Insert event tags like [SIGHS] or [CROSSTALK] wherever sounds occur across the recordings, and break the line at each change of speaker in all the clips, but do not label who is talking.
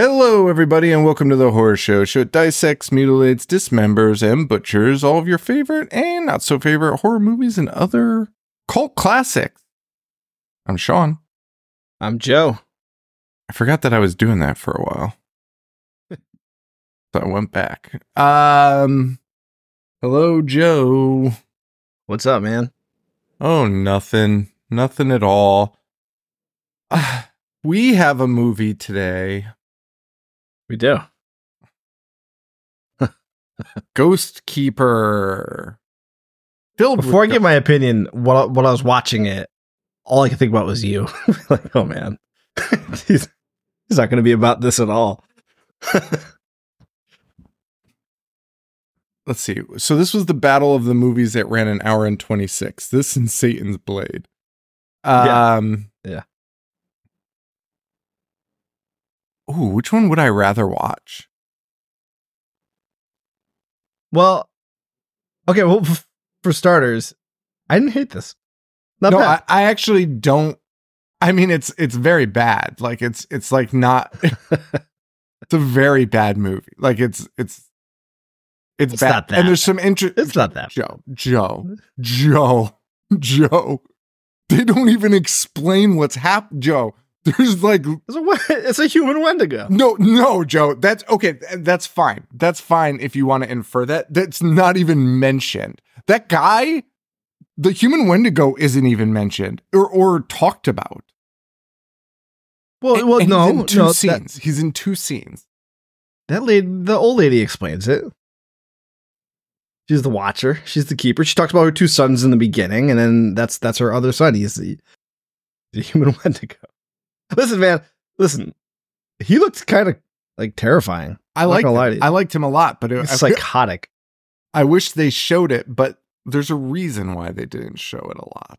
Hello, everybody, and welcome to the Horror Show. Show it dissects, mutilates, dismembers, and butchers all of your favorite and not so favorite horror movies and other cult classics. I'm Sean.
I'm Joe.
I forgot that I was doing that for a while. [LAUGHS] so I went back. Um, hello, Joe.
What's up, man?
Oh, nothing. Nothing at all. Uh, [SIGHS] we have a movie today.
We do. [LAUGHS]
Ghost Keeper. Filled
Before I give my opinion, while, what I was watching it, all I could think about was you. [LAUGHS] like, oh man, [LAUGHS] he's he's not going to be about this at all.
let's see. So this was the battle of the movies that ran an hour and 26. This and Satan's Blade.
Yeah.
Um
Yeah.
Ooh, which one would I rather watch?
Well, okay. Well, f- for starters, I didn't hate this. Not
no, I. I actually don't I mean it's it's very bad. Like it's it's like not [LAUGHS] it's a very bad movie. Like it's it's it's,
It's
bad.
not that
and there's some interest
it's not that.
Joe, Joe, Joe, [LAUGHS] Joe. They don't even explain what's happened, Joe. [LAUGHS] There's like
It's a, [LAUGHS] it's a human Wendigo.
no, no, Joe. That's okay. That's fine. That's fine if you want to infer that. That's not even mentioned. That guy, the human Wendigo, isn't even mentioned or or talked about.
Well,
And-
well,
and
no,
he's in two
no. That,
scenes. he's in two scenes.
that lady, the old lady, explains it. She's the watcher. She's the keeper. She talks about her two sons in the beginning, and then that's that's her other son. He's the, the human [LAUGHS] Wendigo. [LAUGHS] Listen, man. Listen, he looked kind of like terrifying.
I like
gonna lie to you.
I liked him a lot, but it, I,
psychotic.
I wish they showed it, but there's a reason why they didn't show it a lot.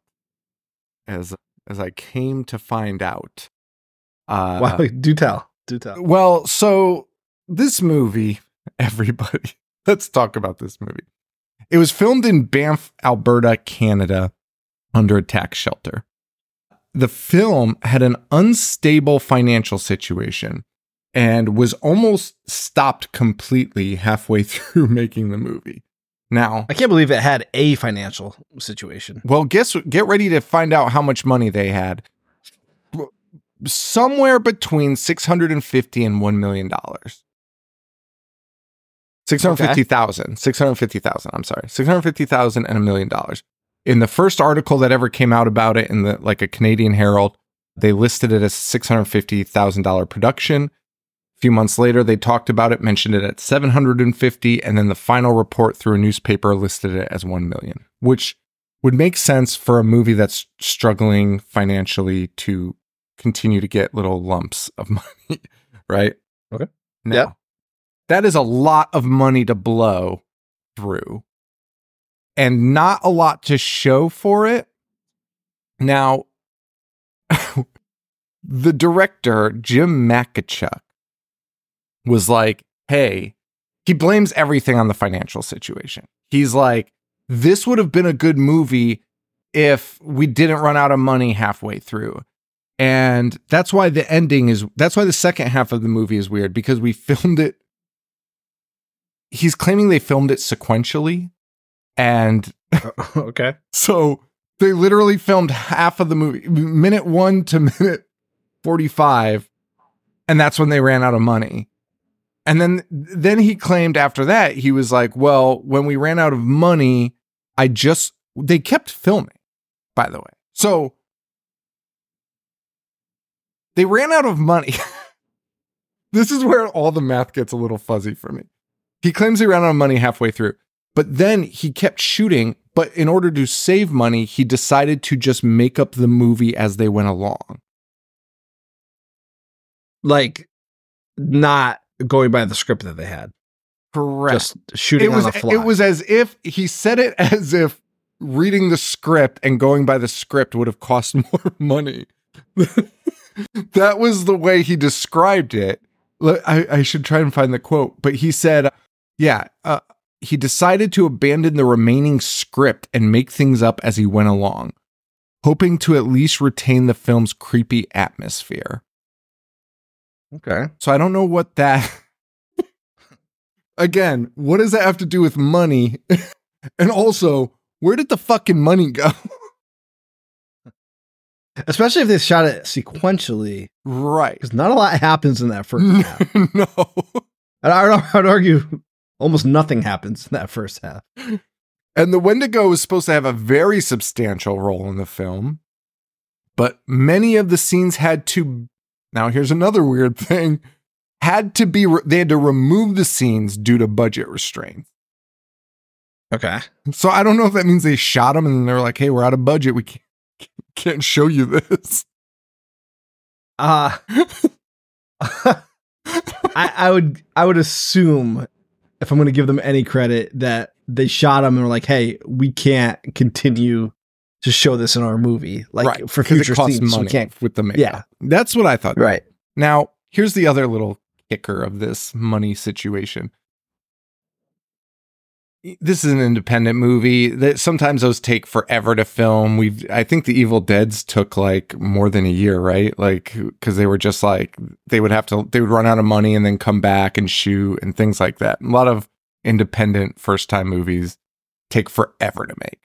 As as I came to find out. Uh,
wow, [LAUGHS] do tell, do tell.
Well, so this movie, [LAUGHS] everybody, let's talk about this movie. It was filmed in Banff, Alberta, Canada, under a tax shelter. The film had an unstable financial situation and was almost stopped completely halfway [LAUGHS] through making the movie. Now,
I can't believe it had a financial situation.
well, guess get ready to find out how much money they had. Somewhere between six hundred and fifty and one million dollars. Six hundred fifty thousand. Six hundred fifty thousand. I'm sorry. Six hundred fifty thousand and a million dollars. In the first article that ever came out about it in the like a Canadian Herald, they listed it as six hundred fifty thousand dollar production. A few months later, they talked about it, mentioned it at seven hundred and fifty, and then the final report through a newspaper listed it as one million, which would make sense for a movie that's struggling financially to continue to get little lumps of [LAUGHS] money, right?
Okay.
Now,
Yep.
that is a lot of money to blow through and not a lot to show for it. Now, [LAUGHS] the director, Jim Makachuk, was like, hey, he blames everything on the financial situation. He's like, this would have been a good movie if we didn't run out of money halfway through. And that's why the ending is that's why the second half of the movie is weird because we [LAUGHS] filmed it. He's claiming they filmed it sequentially. And [LAUGHS]
okay.
so they literally filmed half of the movie, minute one to [LAUGHS] minute 45. And that's when they ran out of money. And then then he claimed after that, he was like, well, when we ran out of money, I just they kept filming, by the way. So they ran out of money. [LAUGHS] this is where all the math gets a little fuzzy for me. He claims he ran out of money halfway through, but then he kept shooting. But in order to save money, he decided to just make up the movie as they went along.
Like not going by the script that they had.
Correct.
Just shooting
it was
on the fly.
it was as if he said it [LAUGHS] as if reading the script and going by the script would have cost [LAUGHS] more money. [LAUGHS] that was the way he described it. I, I should try and find the quote, but he said, yeah, uh, he decided to abandon the remaining script and make things up as he went along, hoping to at least retain the film's creepy atmosphere.
Okay.
So I don't know what that. [LAUGHS] Again, what does that have to do with money? [LAUGHS] and also, where did the fucking money go? [LAUGHS]
Especially if they shot it sequentially,
right.
because not a lot happens in that first half.
no.
And I, I'd argue almost nothing happens in that first half.
And the Wendigo was supposed to have a very substantial role in the film, but many of the scenes had to. Now, here's another weird thing: had to be re- they had to remove the scenes due to budget restraints.
Okay.
So I don't know if that means they shot them and they're like, "Hey, we're out of budget. We can't, can't show you this."
Uh [LAUGHS] I, I would I would assume if I'm going to give them any credit that they shot them and were like, "Hey, we can't continue to show this in our movie, like
right,
for future scenes. we can't."
with the makeup.
Yeah.
that's what I thought.
Right.
Now, here's the other little kicker of this money situation. This is an independent movie that sometimes those take forever to film. We've I think the Evil Dead's took like more than a year, right? Like cuz they were just like they would have to they would run out of money and then come back and shoot and things like that. A lot of independent first-time movies take forever to make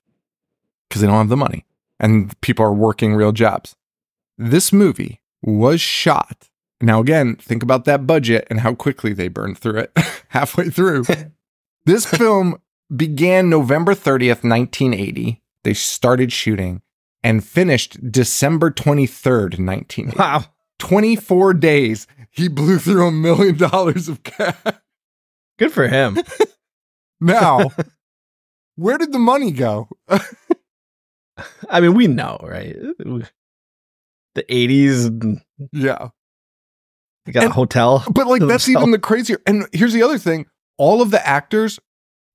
cuz they don't have the money and people are working real jobs. This movie was shot. Now, again, think about that budget and how quickly they burned through it [LAUGHS] halfway through. [LAUGHS] this film began November 30th, 1980. They started shooting and finished December 23rd, 1980.
Wow.
24 days. He blew through a million dollars of cash.
Good for him. [LAUGHS]
Now, [LAUGHS] where did the money go?
I mean, we know, right? The 80s,
yeah.
they got
And-
a hotel.
But like [LAUGHS] that's even the crazier. And here's the other thing: all of the actors,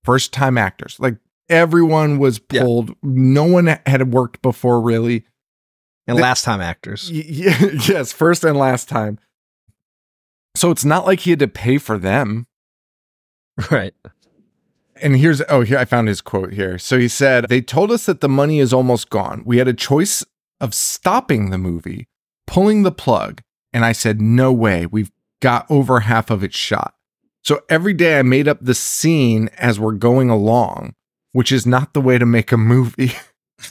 first time actors. Like everyone was
Yeah.
pulled. No one had worked before, really.
And
the-
last time actors.
Y- [LAUGHS] yes, first and last time. So it's not like he had to pay for them. [LAUGHS]
Right.
And here's oh here I found his quote here. So he said, "They told us that the money is almost gone. We had a choice of stopping the movie, pulling the plug, and I said, "No way. We've got over half of it shot." So every day I made up the scene as we're going along, which is not the way to make a movie.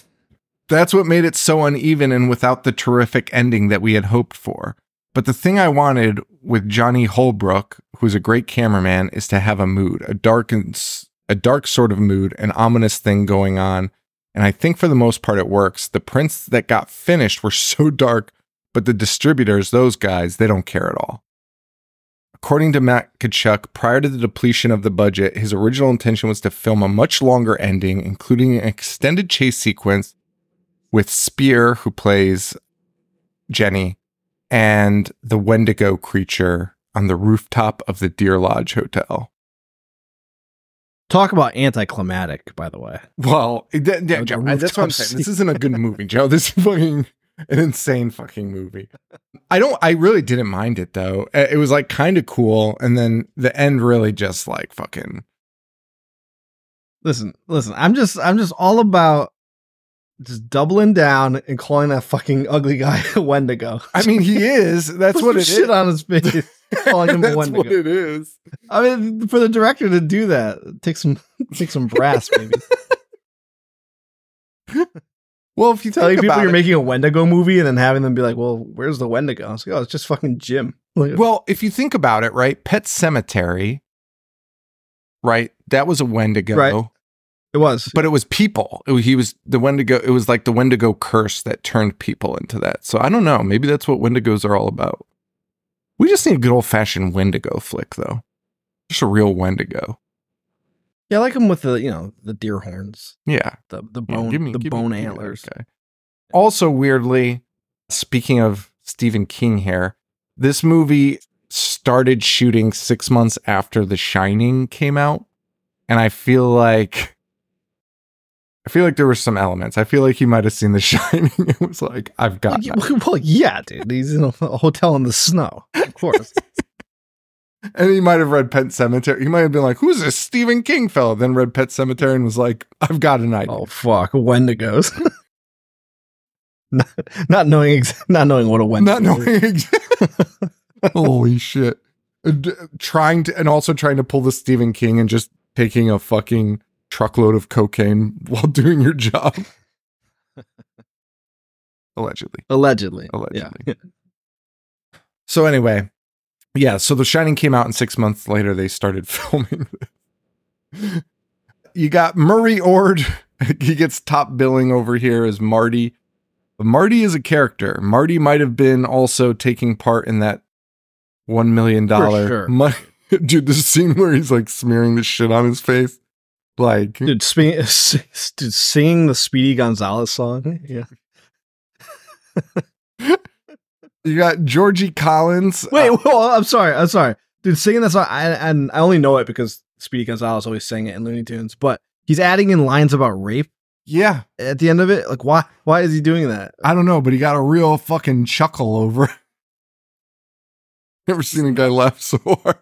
[LAUGHS] That's what made it so uneven and without the terrific ending that we had hoped for. But the thing I wanted with Johnny Holbrook, who's a great cameraman, is to have a mood, a dark and a dark sort of mood, an ominous thing going on. And I think for the most part it works. The prints that got finished were [LAUGHS] so dark, but the distributors, those guys, they don't care at all. According to Makachuk, prior to the depletion of the budget, his original intention was to film a much longer ending, including an extended chase sequence with Spier, who plays Jenny, and the Wendigo creature on the rooftop of the Deer Lodge Hotel.
Talk about anticlimactic, by the way.
Well, th- th- Joe, that's what I'm saying. This isn't a good movie, Joe. This is fucking [LAUGHS] an insane fucking movie. I don't. I really didn't mind it though. It was like kind of cool, and then the end really just like fucking.
Listen, listen. I'm just, I'm just all about just doubling down and calling that fucking ugly guy a [LAUGHS] Wendigo.
I mean, he is. That's what it
shit
is.
on his face. [LAUGHS] calling him a
That's
Wendigo.
what it is.
I mean, for the director to do that, take some, take some brass, maybe.
Well, if you think
people you're
it,
making a Wendigo movie and then having them be like, "Well, where's the Wendigo?" It's like, "Oh, it's just fucking Jim." Like,
well, if you think about it, right? Pet Sematary, right? That was a Wendigo.
Right. it was.
but it was people. It he was the Wendigo. It was like the Wendigo curse that turned people into that. So I don't know. Maybe that's what Wendigos are all about. We just need a good old fashioned Wendigo flick, though. Just a real Wendigo.
Yeah, I like him with the you know the deer horns,
Yeah.
the the
Yeah,
bone,
give me-
the
give
bone
me
antlers.
guy. Also, weirdly, speaking of Stephen King here, this movie started shooting six months after The Shining came out. And I feel like I feel like there were some elements. I feel like he might have seen The [LAUGHS] Shining. It was like, I've got.
Yeah,
that. [LAUGHS]
well, yeah, dude. He's in a hotel in the snow. Of course. [LAUGHS]
And he might have read Pet Sematary. He might have been like, "Who's this Stephen King fellow?" Then read Pet Sematary and was like, "I've got an idea."
oh fuck, Wendigos. [LAUGHS] not, not knowing ex- not knowing what a Wendigo.
Not
is.
knowing. Ex- [LAUGHS] Holy shit! Uh, d- trying to and also trying to pull the Stephen King and just taking a fucking truckload of cocaine while [LAUGHS] doing your job. Allegedly.
Allegedly.
Allegedly.
Yeah.
So anyway, yeah. So The Shining came out, and six months later they started [LAUGHS] filming. you got Murray Ord. [LAUGHS] he gets top billing over here as Marty. But Marty is a character. Marty might have been also taking part in that one million dollar.
sure. [LAUGHS]
Mon- Dude, this scene where he's like smearing the shit on his face, like
Dude, spe- dude, singing the Speedy Gonzalez song. Yeah.
You got Georgie Collins.
Wait,
uh, [LAUGHS]
well, I'm sorry. I'm sorry. Dude, singing that song, I, and I only know it because Speedy Gonzalez always sang it in Looney Tunes, but he's adding in lines about rape
yeah,
at the end of it. Like, why? Why is he doing that?
I don't know, but he got a real fucking chuckle over it. [LAUGHS] Never seen a guy laugh so hard.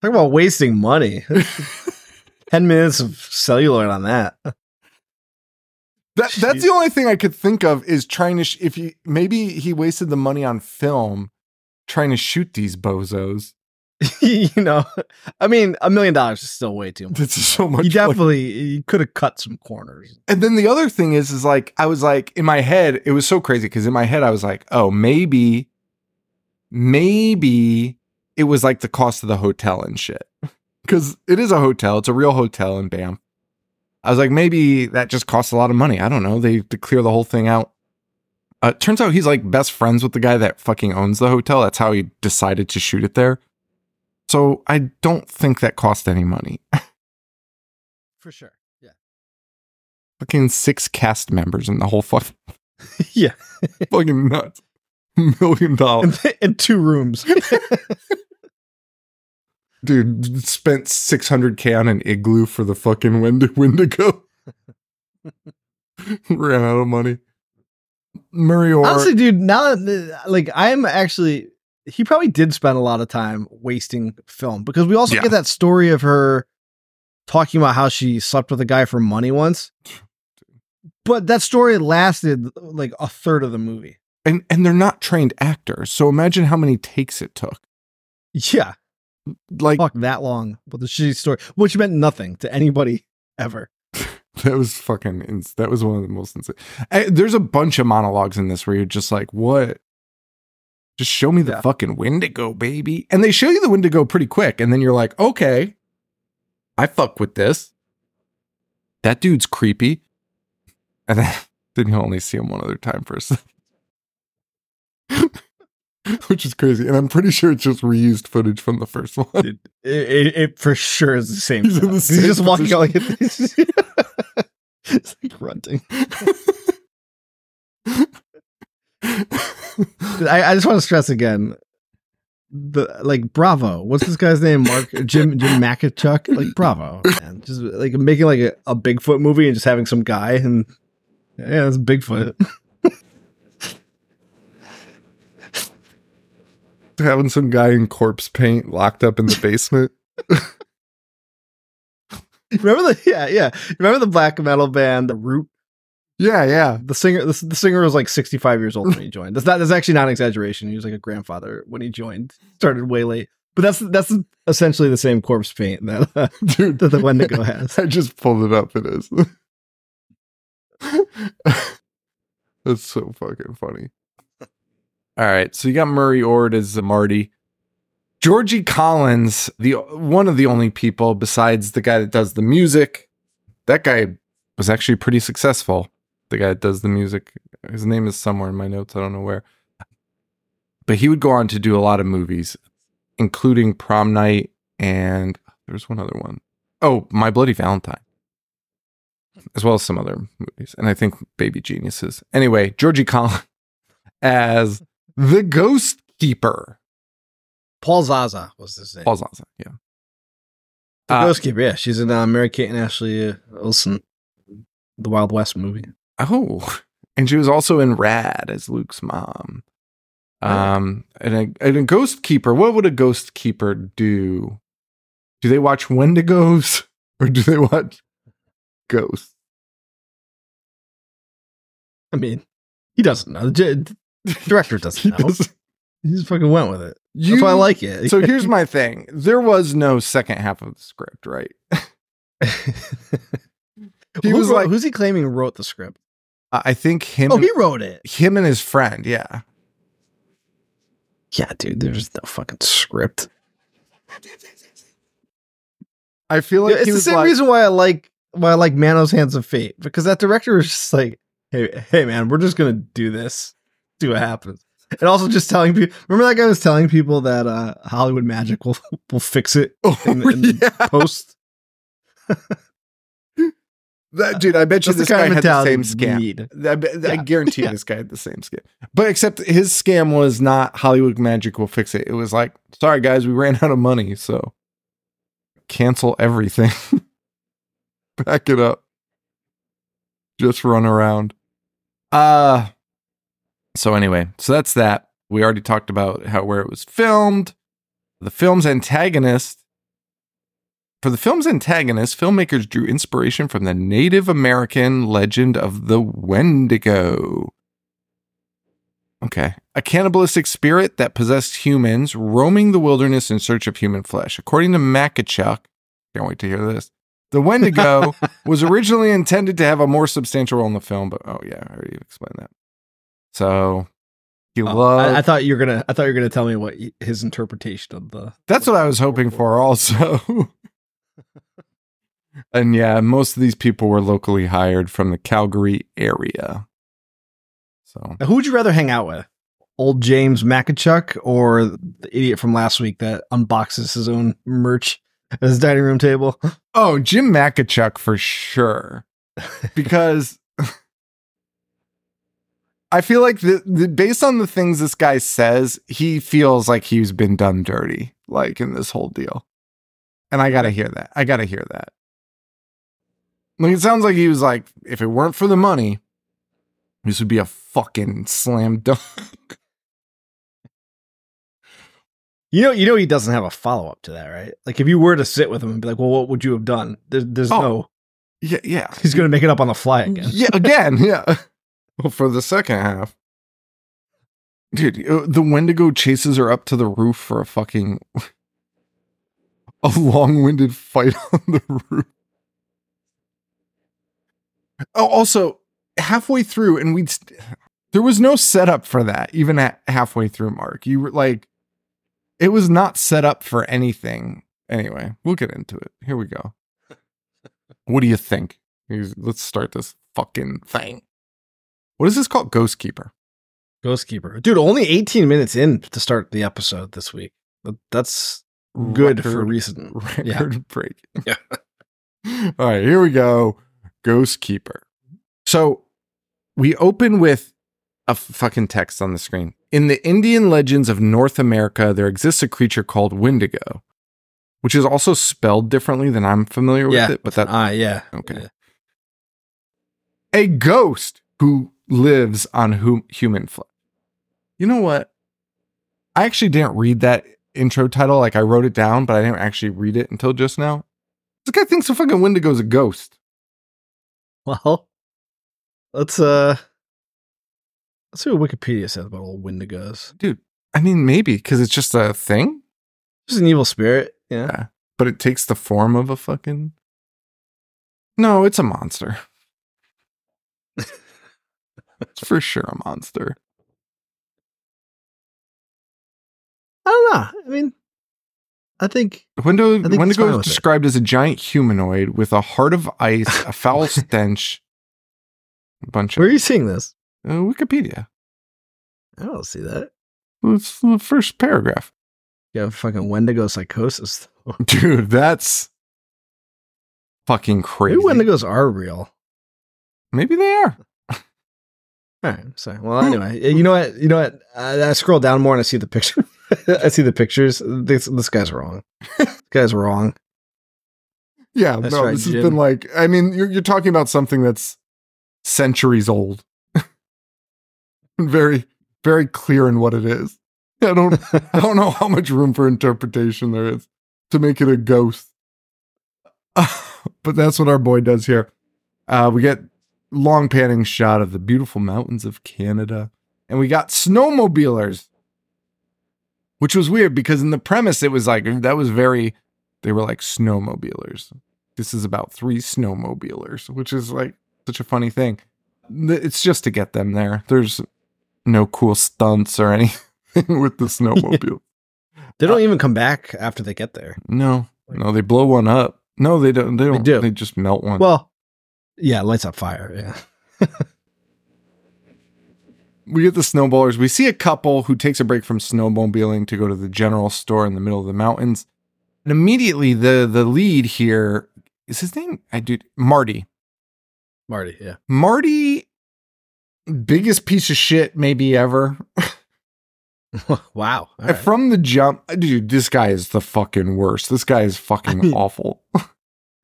Talk about wasting money. [LAUGHS] 10 minutes of celluloid on that.
That, that's the only thing I could think of is trying to, sh- if he, maybe he wasted the money on film trying to shoot these bozos. [LAUGHS]
you know, I mean, a million dollars is still way too much.
It's so much.
He
like-
definitely he could have cut some corners.
and then the other thing is, is like, I was like, in my head, it was so crazy because in my head, I was like, oh, maybe, maybe it was like the cost of the hotel and shit. [LAUGHS] Because it is a hotel, it's a real hotel in Banff. I was like, maybe that just costs a lot of money. I don't know. They to clear the whole thing out. Uh, turns out he's like best friends with the guy that fucking owns the hotel. That's how he decided to shoot it there. So I don't think that cost any money. [LAUGHS]
For sure. Yeah.
fucking six cast members in the whole fucking [LAUGHS]
yeah. [LAUGHS]
fucking nuts. Million dollars.
In, in two rooms.
Dude spent 600k on an igloo for the fucking Wendigo. [LAUGHS] Wendigo. Ran out of money. Murray.
Honestly, dude, now that like I'm actually he probably did spend a lot of time wasting film because we also
Yeah.
get that story of her talking about how she slept with a guy for money once. But that story lasted like a third of the movie.
and and they're not trained actors. So imagine how many takes it took.
Yeah,
Like
fuck that long with the shitty story, which meant nothing to anybody ever. [LAUGHS]
that was fucking ins- that was one of the most insane. There's a bunch of monologues in this where you're just like, what? Just show me the
Yeah.
fucking Wendigo, baby. And they show you the Wendigo pretty quick, and then you're like, okay, I fuck with this. That dude's creepy. And then, [LAUGHS] then you only see him one other time for a second. [LAUGHS] [LAUGHS] Which is crazy. And I'm pretty sure it's just reused footage from the first one.
It, it, it for sure is the same.
He's the
shot. He's
same
just walking out like this. [LAUGHS] [LAUGHS] it's like grunting. I, I just want to stress again. The like Bravo. What's this guy's name? Mark Jim Jim Makachuk. Like Bravo, man. Just like making like a, a Bigfoot movie and just having some guy and yeah, it's Bigfoot.
Having some guy in corpse paint locked up in the basement. [LAUGHS]
Remember the yeah yeah. Remember the black metal band The Root?
Yeah, yeah.
The singer the, the singer was like sixty five years old when he joined. That's not that's actually not an exaggeration. He was like a grandfather when he joined. Started way late, but that's that's essentially the same corpse paint that uh, [LAUGHS]
Dude,
that the Wendigo has. [LAUGHS]
I just pulled it up. It is. That's so fucking funny. All right, so you got Murray Ord as Marty, Georgie Collins, the one of the only people besides the guy that does the music. That guy was actually pretty successful. The guy that does the music, his name is somewhere in my notes. I don't know where, but he would go on to do a lot of movies, including Prom Night and there's one other one. Oh, My Bloody Valentine. As well as some other movies. And I think Baby Geniuses. Anyway, Georgie Collins [LAUGHS] as the Ghost Keeper.
Paul Zaza was his name.
Paul Zaza, yeah.
the
Uh,
Ghost Keeper. Yeah, she's in uh, Mary Kate and Ashley uh, Olsen. the Wild West movie.
Oh, [LAUGHS] and she was also in Rad as Luke's mom. Um, and a, and a ghost keeper. What would a ghost keeper do? Do they watch Wendigos [LAUGHS] or do they watch ghosts?
I mean, he doesn't know. The [LAUGHS] director doesn't
He
know.
doesn't-
He just fucking went with it.
You-
That's why I like it.
so [LAUGHS] here's my thing. There was no second half of the script, right? [LAUGHS] He
Who
was
wrote-
like-
who's he claiming wrote the script?
I I think him.
Oh, he wrote it.
him and his friend. Yeah.
Yeah, dude. There's no fucking script.
I feel like
it's
he
the
was
same
like,
reason why I like why I like Manos Hands of Fate because that director was just like, hey, hey, man, we're just gonna do this, see what happens, and also just telling people. Remember that guy was telling people that uh, Hollywood Magic will [LAUGHS] will fix it
oh,
in, the- in the [LAUGHS]
yeah.
post. [LAUGHS]
That, dude, I bet you
That's
this guy had the same scam. I, I
Yeah.
guarantee
Yeah.
this guy had the same scam. But except his scam was not Hollywood Magic will fix it. It was like, sorry guys, we ran out of money, so cancel everything. Back it up. Just run around. Uh so anyway, so that's that. We already talked about how where it was filmed. The film's antagonist for the film's antagonist, filmmakers drew inspiration from the Native American legend of the Wendigo. Okay. A cannibalistic spirit that possessed humans roaming the wilderness in search of human flesh. According to Makachuk, can't wait to hear this. The Wendigo [LAUGHS] was originally intended to have a more substantial role in the film, but oh yeah, I already explained that. So he
Oh,
loved
I, I thought you were gonna. I thought you were gonna tell me what his interpretation of the.
That's what I was hoping for also. [LAUGHS] and yeah, most of these people were locally hired from the Calgary area. So
Who would you rather hang out with? Old James Makachuk or the idiot from last week that unboxes his own merch at his dining room table? [LAUGHS]
Oh, Jim Makachuk for sure. [LAUGHS] Because I feel like the, the based on the things this guy says, he feels like he's been done dirty, like in this whole deal. And I gotta hear that. I gotta hear that. Like it sounds like he was like, if it weren't for the money, this would be a fucking slam dunk.
You know, you know, he doesn't have a follow up to that, right? Like, if you were to sit with him and be like, "Well, what would you have done?" There's, there's
Oh.
no.
Yeah, yeah.
He's gonna make it up on the fly mm, again.
Yeah, again, yeah. [LAUGHS] Well, [LAUGHS] for the second half. Dude, uh, the Wendigo chases her up to the roof for a fucking [LAUGHS] a long-winded fight [LAUGHS] on the roof. Oh, also, halfway through, and we'd st- there was no setup for that, even at halfway through, Mark. You were like, it was not set up for anything. Anyway, we'll get into it. Here we go. What do you think? Here's- Let's start this fucking thing. What is this called? Ghost Keeper.
Ghost Keeper, dude. Only 18 minutes in to start the episode this week. That's good for
Record-
recent. [LAUGHS]
record
Yeah.
break.
Yeah. [LAUGHS]
All right, here we go. Ghost Keeper. So we open with a fucking text on the screen. In the Indian legends of North America, there exists a creature called Wendigo, which is also spelled differently than I'm familiar with
Yeah.
it. But that
Ah, yeah.
Okay.
Yeah.
a ghost who lives on whom human flesh. You know what? I actually didn't read that intro title. Like I wrote it down, but I didn't actually read it until just now. This guy thinks the fucking Wendigo's a ghost.
Well, let's uh, let's see what Wikipedia says about old Wendigos.
Dude, I mean, maybe because it's just a thing,
Just an evil spirit. Yeah.
Yeah. but it takes the form of a fucking. No, it's a monster. It's for sure a monster.
I don't know. I mean, I think
Wendigo,
think
Wendigo is
with it.
described as a giant humanoid with a heart of ice, a foul [LAUGHS] stench, a bunch of
where
of
are you seeing this?
uh, Wikipedia.
I don't see that.
It's the first paragraph.
You have fucking Wendigo psychosis. [LAUGHS]
Dude, that's fucking crazy.
Maybe Wendigos are real.
Maybe they are.
All right, sorry. Well, anyway, you know what? You know what? I, I scroll down more and I see the picture. [LAUGHS] I see the pictures. This this guy's wrong. this guy's wrong.
Yeah,
That's
no,
right,
this has
Jim.
been like, I mean, you're, you're talking about something that's centuries old. [LAUGHS] very, very clear in what it is. I don't, I don't know how much room for interpretation there is to make it a ghost. [LAUGHS] but that's what our boy does here. Uh, we get long panning shot of the beautiful mountains of Canada, and we got snowmobilers, which was weird because in the premise it was like that was very. They were like snowmobilers. This is about three snowmobilers, which is like such a funny thing. It's just to get them there. There's no cool stunts or [LAUGHS] anything with the [LAUGHS] snowmobile.
They don't uh, even come back after they get there.
no, no, they blow one up. No, they don't. They don't.
do.
They just melt one.
Well, yeah, it lights up fire. Yeah. [LAUGHS]
we get the snowballers. We see a couple who takes a break from snowmobiling to go to the general store in the middle of the mountains. And immediately the the lead here is his name I do Marty.
Marty, yeah.
Marty biggest piece of shit maybe ever. [LAUGHS]
wow. Right.
From the jump, dude, this guy is the fucking worst. This guy is fucking [LAUGHS]
mean-
awful.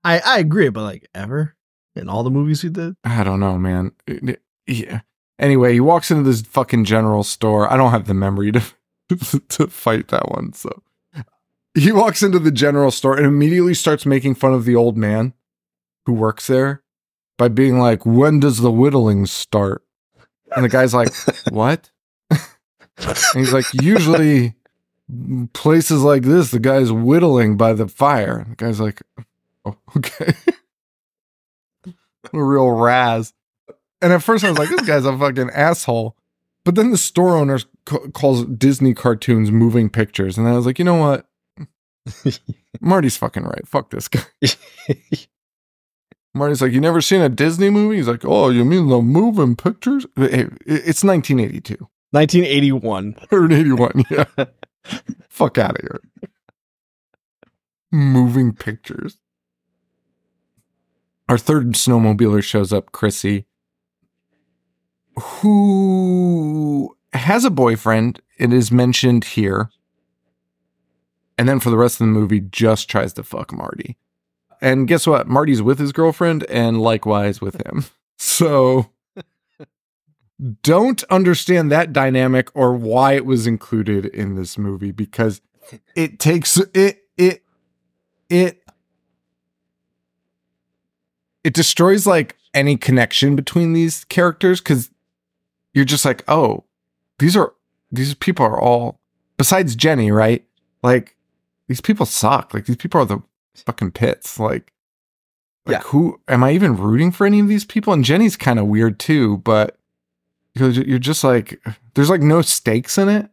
I, I agree, but like ever in all the movies he did?
I don't know, man. Yeah. Anyway, he walks into this fucking general store. I don't have the memory to [LAUGHS] to fight that one, so he walks into the general store and immediately starts making fun of the old man who works there by being like, "When does the whittling start?" And the guy's like, [LAUGHS] "What?" And he's like, "Usually places like this, the guy's whittling by the fire." The guy's like, "Oh, okay." [LAUGHS] a real Raz. And at first I was like, this guy's a fucking asshole. But then the store owner ca- calls Disney cartoons moving pictures. And I was like, you know what? [LAUGHS] Marty's fucking right. Fuck this guy. Marty's like, you never seen a Disney movie? He's like, oh, you mean the moving pictures? Hey, it's 1982
1981.
or 81. [LAUGHS] Yeah. Fuck out of here. Moving pictures. Our third snowmobiler shows up, Chrissy, who has a boyfriend. It is mentioned here. And then for the rest of the movie, just tries to fuck Marty. And guess what? Marty's with his girlfriend and likewise with him. [LAUGHS] So don't understand that dynamic or why it was included in this movie because it takes it it it it destroys like any connection between these characters because you're just like oh these are these people are all besides jenny right? Like these people suck. Like these people are the fucking pits. Like like
Yeah.
who am i even rooting for any of these people? And jenny's kind of weird too but you're just like there's like no stakes in it.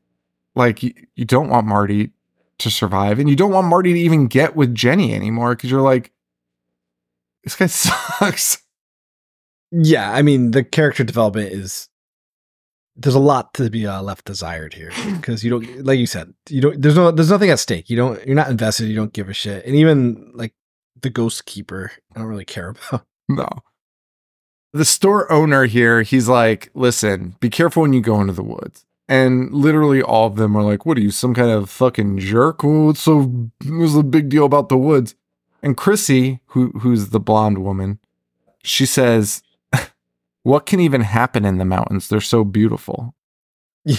Like you, you don't want marty to survive and you don't want marty to even get with jenny anymore because you're like this guy [LAUGHS] sucks.
Yeah, I mean the character development is there's a lot to be uh, left desired here [SIGHS] because you don't like you said you don't there's no there's nothing at stake. You don't you're not invested you don't give a shit. And even like the ghost keeper I don't really care [LAUGHS] about.
No. The store owner here he's like listen be careful when you go into the woods. And literally all of them are like what are you some kind of fucking jerk? What's so what's the big deal about the woods and chrissy who who's the blonde woman she says [LAUGHS] what can even happen in the mountains they're so beautiful [LAUGHS]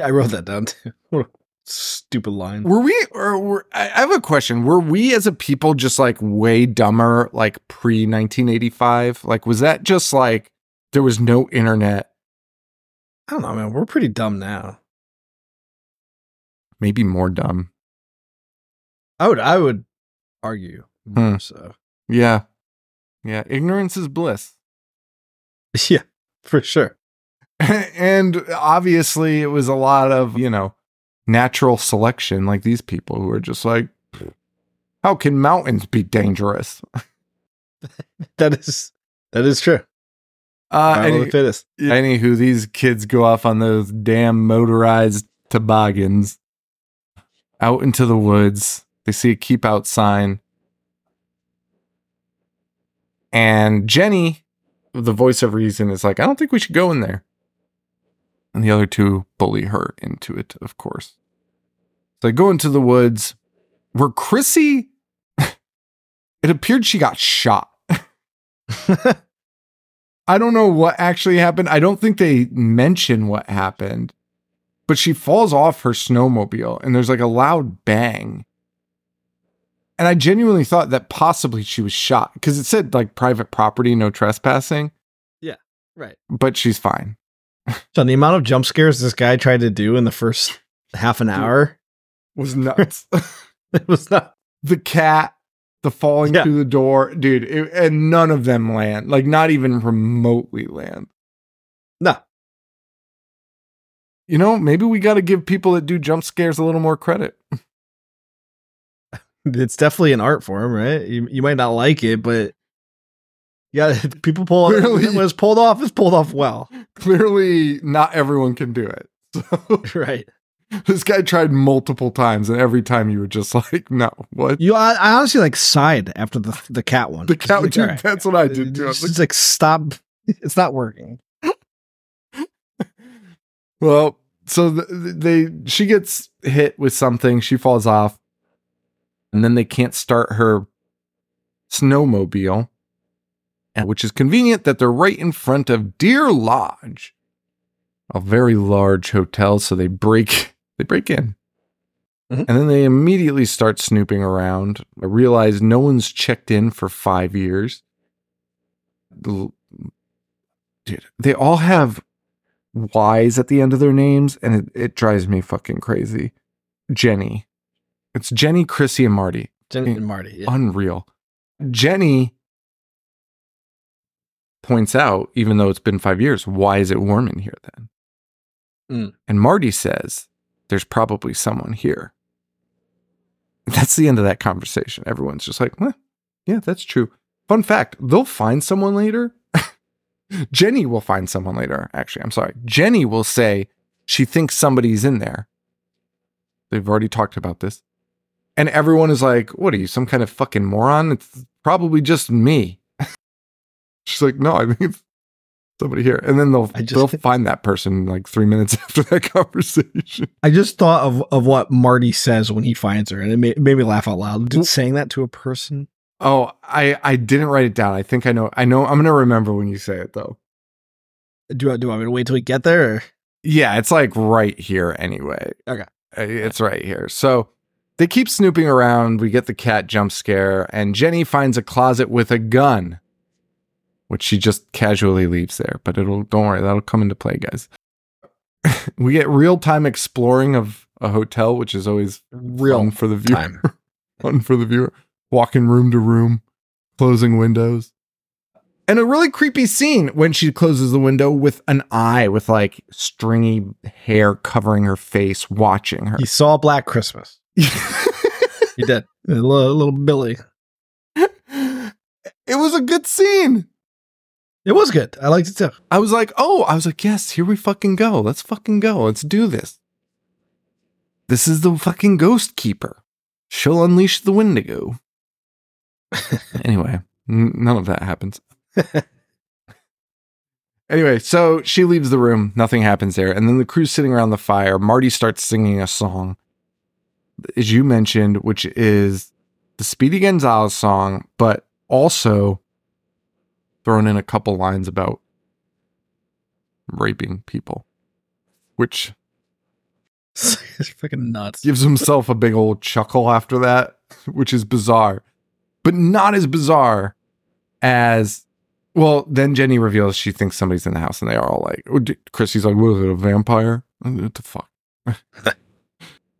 I wrote that down too [LAUGHS] stupid line
Were we, or were, I have a question. Were we as a people just like way dumber, like pre 1985? Like, was that just like there was no internet?
I don't know man we're pretty dumb now
Maybe more dumb.
I would I would argue
Hmm.
so
Yeah. Yeah. Ignorance is bliss. [LAUGHS]
yeah for sure [LAUGHS]
and obviously, it was a lot of, you know, natural selection, like these people who are just like, how can mountains be dangerous? [LAUGHS]
that is that is true
Uh, any-
the fittest.
Anywho, these kids go off on those damn motorized toboggans out into the woods. They see a keep out sign. And Jenny, the voice of reason, is like, I don't think we should go in there. And the other two bully her into it, of course. So they go into the woods where Chrissy, [LAUGHS] it appeared she got shot. [LAUGHS] I don't know what actually happened. I don't think they mention what happened, but she falls off her snowmobile and there's like a loud bang. And I genuinely thought that possibly she was shot because it said like private property, no trespassing, Yeah,
Right.
but she's fine.
So the amount of jump scares this guy tried to do in the first half an hour,
Was [LAUGHS] nuts.
it was not.
the cat, the falling
Yeah.
through the door, dude, it, and none of them land, like not even remotely land.
No.
You know, maybe we got to give people that do jump scares a little more credit.
It's definitely an art form, right? You, you might not like it, but yeah, [LAUGHS] people pull
Clearly.
when it's pulled off, it's pulled off well.
Clearly, not everyone can do it. [LAUGHS] So [LAUGHS]
Right.
this guy tried multiple times, and every time you were just like, "No, what?"
You, I, I honestly like sighed after the the cat one.
The cat,
Like,
dude,
right.
that's what I did too. I was
It's
like,
just like stop. It's not working.
Well, so th- th- they she gets hit with something, she falls off, and then they can't start her snowmobile, and- which is convenient that they're right in front of Deer Lodge, a very large hotel. So they break [LAUGHS] they break in,
Mhm.
and then they immediately start snooping around. I realize no one's checked in for five years. Dude, they all have Y's at the end of their names, and it, it drives me fucking crazy. Jenny. It's Jenny, Chrissy, and Marty.
Jen
Mm.
and Marty. Yeah.
Unreal. Jenny points out, even though it's been five years, why is it warm in here then?
Mm.
And Marty says, there's probably someone here. That's the end of that conversation. Everyone's just like, well, yeah, that's true. Fun fact they'll find someone later. [LAUGHS] Jenny will find someone later. Actually, I'm sorry. Jenny will say she thinks somebody's in there. They've already talked about this. And everyone is like, what are you, some kind of fucking moron? It's probably just me. [LAUGHS] She's like, no, I think it's somebody here. And then they'll
just-
they'll find that person like three minutes [LAUGHS] after that conversation.
I just thought of, of what Marty says when he finds her, and it made, made me laugh out loud. Just saying that to a person.
Oh, I I didn't write it down. I think I know. I know. I'm gonna remember when you say it though.
Do I do I want to wait till we get there? Or?
Yeah, it's like right here anyway.
Okay.
It's right here. So they keep snooping around. We get the cat jump scare, and Jenny finds a closet with a gun, which she just casually leaves there. But it'll don't worry, that'll come into play, guys. [LAUGHS] we get real time exploring of a hotel, which is always
Real
fun for the viewer.
time. [LAUGHS]
fun for the viewer. Walking room to room, closing windows. And a really creepy scene when she closes the window with an eye with like stringy hair covering her face, watching her.
He saw Black Christmas. [LAUGHS] He did. A little, little Billy.
it was a good scene.
It was good. I liked it too.
I was like, oh, I was like, yes, here we fucking go. Let's fucking go. Let's do this. This is the fucking ghost keeper. She'll unleash the Wendigo. [LAUGHS] anyway, n- none of that happens. [LAUGHS] anyway, so she leaves the room. Nothing happens there. And then the crew's sitting around the fire. Marty starts singing a song, as you mentioned, which is the Speedy Gonzales song, but also thrown in a couple lines about raping people, which [LAUGHS]
it's freaking nuts.
gives himself a big old chuckle after that, which is bizarre, but not as bizarre as. Well, then Jenny reveals she thinks somebody's in the house, and they are all like, oh, Chrissy's like, what is it, a vampire? What the fuck? [LAUGHS]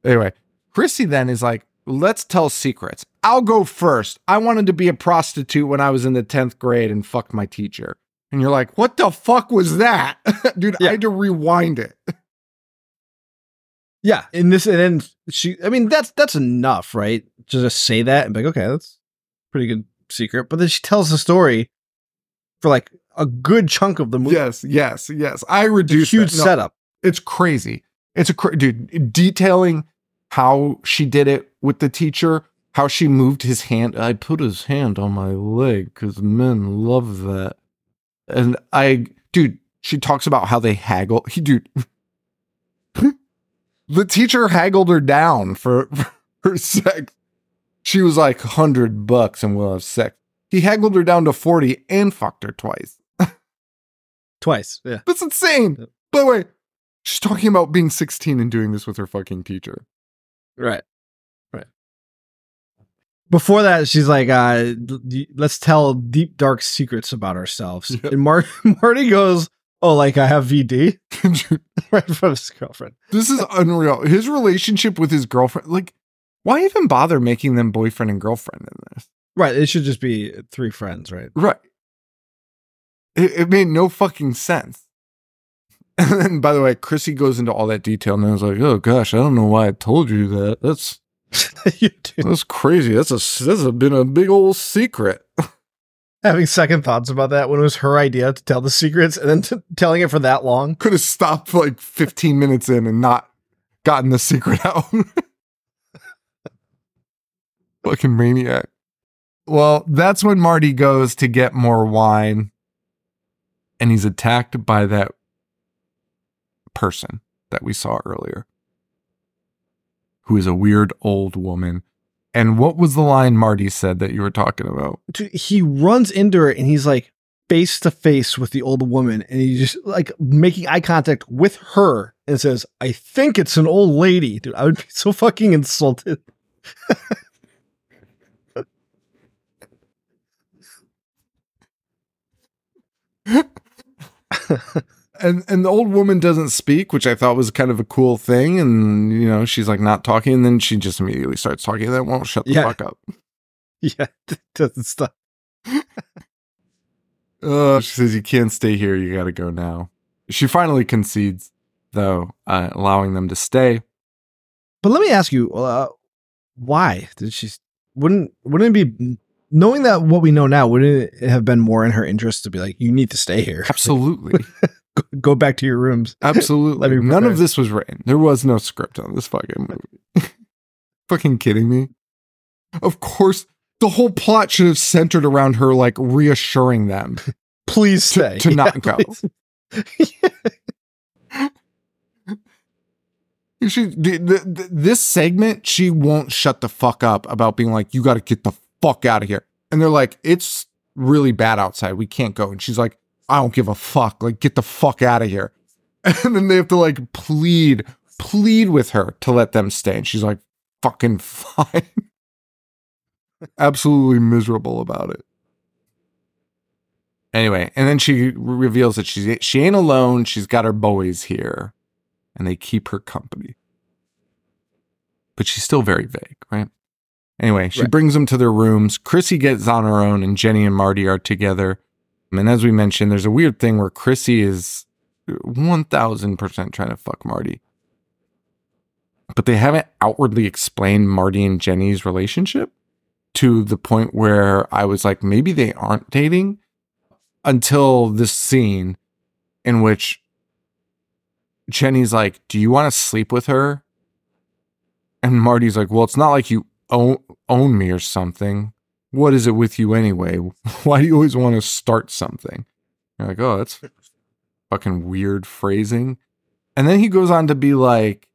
anyway, Chrissy then is like, let's tell secrets. I'll go first. I wanted to be a prostitute when I was in the 10th grade and fucked my teacher. And you're like, what the fuck was that? [LAUGHS] Dude,
Yeah.
I had to rewind it. [LAUGHS]
Yeah, and this and then she. I mean, that's that's enough, right? To just say that and be like, okay, that's a pretty good secret. But then she tells the story for like a good chunk of the movie.
Yes, yes, yes. I
It's a
reduced
huge.
No,
setup.
It's crazy. It's a cra- dude detailing how she did it with the teacher, how she moved his hand. I put his hand on my leg because men love that. And I, dude, she talks about how they haggle. He, dude, [LAUGHS] the teacher haggled her down for, [LAUGHS] for her sex. She was like hundred bucks and we'll have sex. He haggled her down to forty and fucked her twice.
Twice. Yeah.
That's insane. By the way, she's talking about being 16 and doing this with her fucking teacher.
Right. Right. Before that, she's like, uh, let's tell deep, dark secrets about ourselves.
Yeah. [LAUGHS]
And Mar- [LAUGHS] Marty goes, Oh, like I have VD? [LAUGHS] right in front of his girlfriend.
this is unreal. His relationship with his girlfriend, like, why even bother making them boyfriend and girlfriend in this?
Right. It should just be three friends, right?
Right. It, it made no fucking sense. And then, by the way, Chrissy goes into all that detail, and I was like, "Oh gosh, I don't know why I told you that. That's [LAUGHS]
you do.
that's crazy. That's a that's a, been a big old secret." [LAUGHS]
Having second thoughts about that when it was her idea to tell the secrets and then t- telling it for that long.
Could have stopped like 15 minutes in and not gotten the secret [LAUGHS] out. Fucking maniac. Well, that's when Marty goes to get more wine and he's attacked by that person that we saw earlier, who is a weird old woman. And what was the line Marty said that you were talking about?
He runs into her and he's like face to face with the old woman and he's just like making eye contact with her and says, I think it's an old lady. Dude, I would be so fucking insulted. [LAUGHS] [LAUGHS]
and and the old woman doesn't speak, which I thought was kind of a cool thing. And you know, she's like not talking, and then she just immediately starts talking. That won't shut the
Yeah.
fuck up. [LAUGHS]
Yeah, it doesn't stop.
Uh, [LAUGHS] she says, "You can't stay here. You got to go now." She finally concedes, though, uh, allowing them to stay.
But let me ask you, uh, why did she? Wouldn't wouldn't it be knowing that what we know now? Wouldn't it have been more in her interest to be like, you need to stay here, [LAUGHS]
Absolutely,
go, back to your rooms? [LAUGHS]
absolutely. None of this was written. There was no script on this fucking movie. [LAUGHS] fucking kidding me? Of course, the whole plot should have centered around her like reassuring them. [LAUGHS]
Please
To-
stay
to not go. She, the, the- this segment, she won't shut the fuck up about being like, you got to get the fuck out of here. And they're like, it's really bad outside. We can't go. And she's like, I don't give a fuck. Like, get the fuck out of here. [LAUGHS] And then they have to like plead, plead with her to let them stay. And she's like, fucking fine. [LAUGHS] Absolutely miserable about it. Anyway, and then she reveals that she's she ain't alone. She's got her boys here and they keep her company. But she's still very vague, right? Anyway, she
Right.
brings them to their rooms. Chrissy gets on her own, and Jenny and Marty are together. And as we mentioned, there's a weird thing where Chrissy is 1000% trying to fuck Marty. But they haven't outwardly explained Marty and Jenny's relationship to the point where I was like, maybe they aren't dating until this scene in which Jenny's like, Do you want to sleep with her? And Marty's like, Well, it's not like you own, own me or something. What is it with you anyway? [LAUGHS] Why do you always want to start something? You're like, Oh, that's fucking weird phrasing. And then he goes on to be like,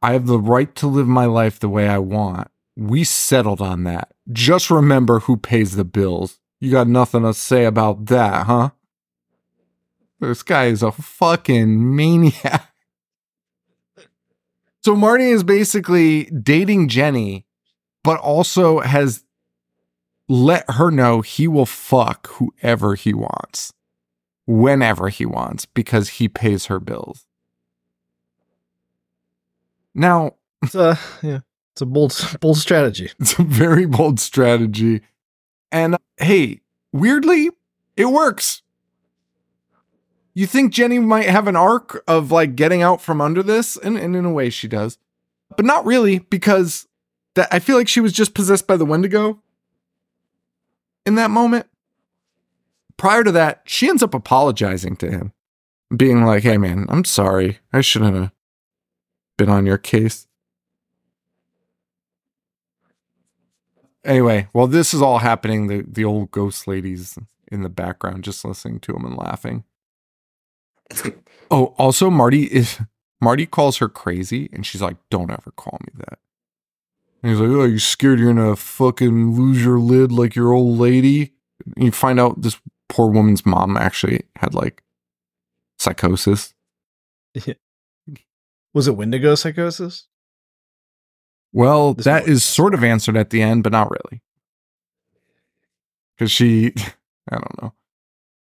I have the right to live my life the way I want. We settled on that. Just remember who pays the bills. You got nothing to say about that, huh? This guy is a fucking maniac. So Marty is basically dating Jenny, but also has let her know he will fuck whoever he wants, whenever he wants, because he pays her bills. Now, [LAUGHS]
It's a yeah, it's a bold [LAUGHS] bold strategy.
it's a very bold strategy. And hey, weirdly, it works. You think Jenny might have an arc of like getting out from under this? And, and in a way she does. But not really, because that I feel like she was just possessed by the Wendigo in that moment. Prior to that, she ends up apologizing to him, being like, hey man, I'm sorry. I shouldn't have been on your case. Anyway, while this is all happening, the, the old ghost lady's in the background just listening to him and laughing. [LAUGHS] Oh, also Marty is Marty calls her crazy and she's like, Don't ever call me that. And he's like, Oh, you scared you're gonna fucking lose your lid like your old lady? And you find out this poor woman's mom actually had like psychosis. [LAUGHS]
Was it Wendigo psychosis?
Well,
This
that is sort of answered at the end, but not really. Because she, [LAUGHS] I don't know.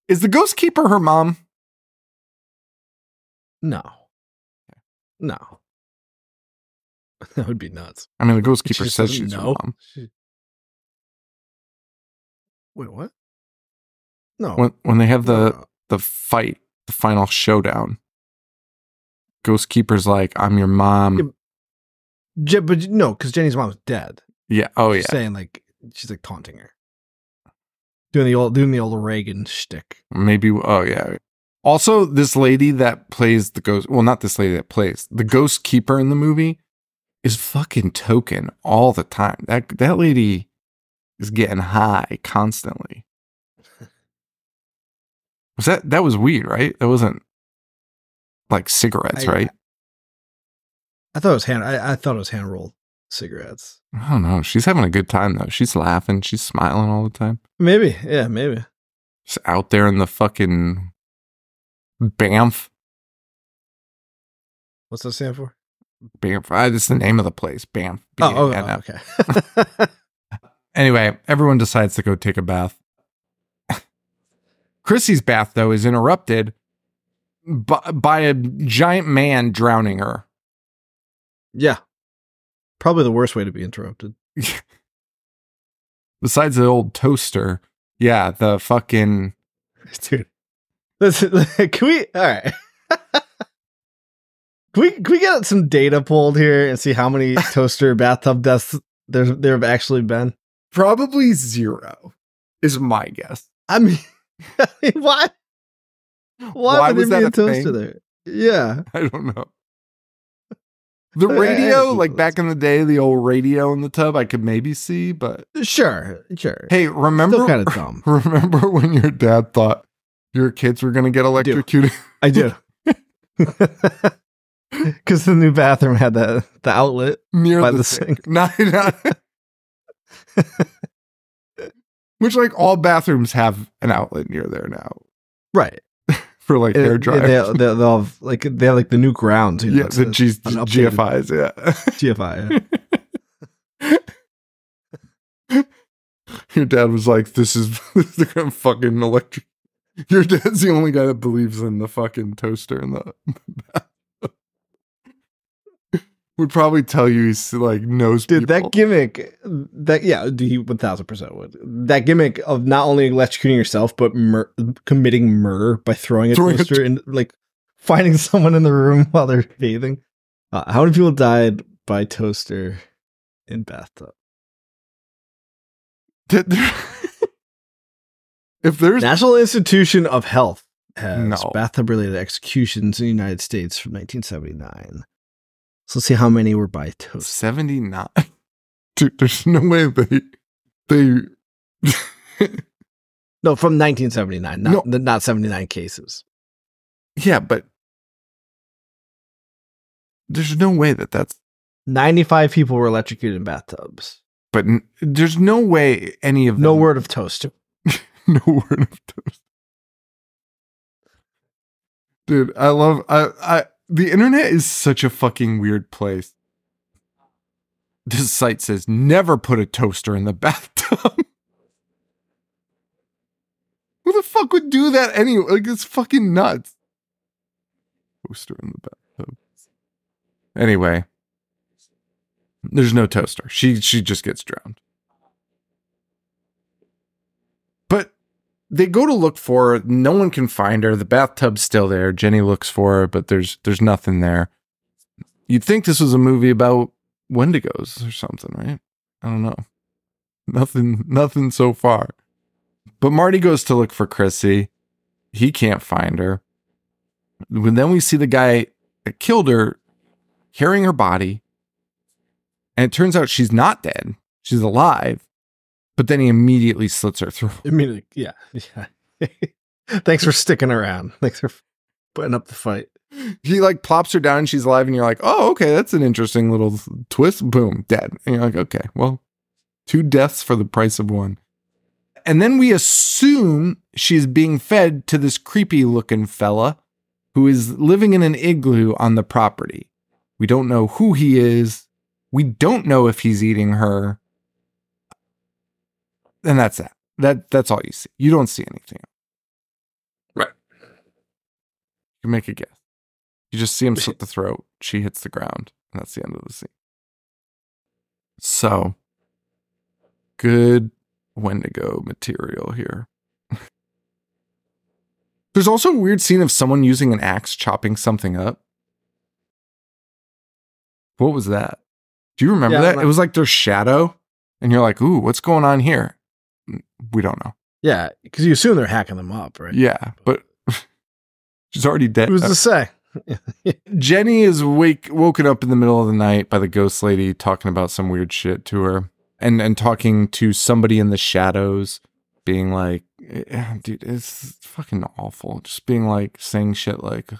Is the ghost keeper her mom?
No. No. [LAUGHS] That would be nuts.
I mean, the ghost keeper
just
says she's
know?
mom.
She- Wait, what? No.
When when they have the
no.
the fight, the final showdown, ghost keeper's like, "I'm your mom."
Yeah, Je- but no, because Jenny's mom's dead.
Yeah. Oh
She's
yeah.
saying like she's like taunting her, doing the old doing the old Regan shtick.
Maybe. Oh yeah. Also, this lady that plays the ghost. Well, not this lady that plays the ghost keeper in the movie is fucking token all the time. That that lady is getting high constantly. [LAUGHS] Was that that was weed, right? That wasn't like cigarettes,
I-
right?
I thought it was hand. I, I thought it was hand rolled cigarettes.
I don't know. She's having a good time though. She's laughing. She's smiling all the time.
Maybe, yeah, maybe.
Just out there in the fucking Banff.
What's that stand for?
Banff. Uh, it's the name of the place. Banff.
Oh, oh, oh, okay. [LAUGHS]
Anyway, everyone decides to go take a bath. Chrissy's bath, though, is interrupted by, by a giant man drowning her.
yeah, probably the worst way to be interrupted. [LAUGHS]
Besides the old toaster, yeah, the fucking. [LAUGHS]
dude. Listen, can we? All right. Can we? Can we get some data pulled here and see how many [LAUGHS] toaster bathtub deaths there there have actually been?
Probably zero, is my guess.
I mean, [LAUGHS] I mean, why? Why,
Why
would
was
there be
that
a toaster
thing?
there? Yeah, [LAUGHS]
I don't know. The
I- I-
radio, like back in the day, the old radio in the tub, I could maybe see, but
sure, sure.
hey, remember
Still kind of dumb.
Remember when your dad thought your kids were going to get electrocuted?
I do. [LAUGHS] Because the new bathroom had the the outlet.
near
By
the,
the
sink. [LAUGHS] Not, not- [LAUGHS] Which, like, all bathrooms have an outlet near there now
Right.
for like hair
And
dryer.
They, they, they'll have like they have like the new grounds. You know,
yeah, the G- GFIs. Yeah.
GFI. yeah.
your dad was like, "This is this is gonna fucking electric." Your dad's the only guy that believes in the fucking toaster in the. Would probably tell you he's like knows
Dude,
people.
that gimmick, that yeah, he one thousand percent would. That gimmick of not only electrocuting yourself but mur- committing murder by throwing a
Throwing a
toaster and like finding [LAUGHS] someone in the room while they're bathing. Uh, how many people died by toaster in bathtub?
Did there- [LAUGHS] if there's
National Institution of Health has
No.
bathtub related executions in the United States from 1979. So let's see how many were by toast.
79 [LAUGHS] dude there's no way they they [LAUGHS]
No, from 1979, not not 79 cases.
yeah but there's no way that that's
95 people were electrocuted in bathtubs.
but n- there's no way any of them
No word of toast. [LAUGHS]
no word of toast dude i love i i the internet is such a fucking weird place. This site says never put a toaster in the [LAUGHS] bathtub. Who the fuck would do that anyway? Like it's fucking nuts. Toaster in the bathtub. Anyway there's no toaster. She she just gets drowned but they go to look for her. No one can find her. The bathtub's still there. Jenny looks for her, but there's there's nothing there. You'd think this was a movie about Wendigos or something, right? I don't know. Nothing nothing so far. But Marty goes to look for Chrissy. He can't find her. Then we see the guy that killed her carrying her body. And it turns out she's not dead. She's alive. But then he immediately slits her throat.
I mean, like, yeah. Yeah. [LAUGHS] Thanks for sticking around. Thanks for putting up the fight.
he like plops her down and she's alive and you're like oh okay that's an interesting little twist boom dead and you're like okay well two deaths for the price of one and then we assume she's being fed to this creepy looking fella who is living in an igloo on the property. We don't know who he is. We don't know if he's eating her. And that's that. That that's all you see. You don't see anything.
Right.
You can make a guess. You just see him slit the throat. She hits the ground. And that's the end of the scene. So good Wendigo material here. [LAUGHS] There's also a weird scene of someone using an axe chopping something up. What was that? Do you remember
Yeah,
that? It was like their shadow, and you're like, "Ooh, what's going on here?" Mm, we don't know.
Yeah, because you assume they're hacking them up, right?
Yeah, but [LAUGHS] she's already dead.
Who's to uh, say? [LAUGHS]
Jenny is wake woken up in the middle of the night by the ghost lady talking about some weird shit to her, and and talking to somebody in the shadows, being like, eh, eh, "Dude, it's fucking awful." Just being like saying shit like,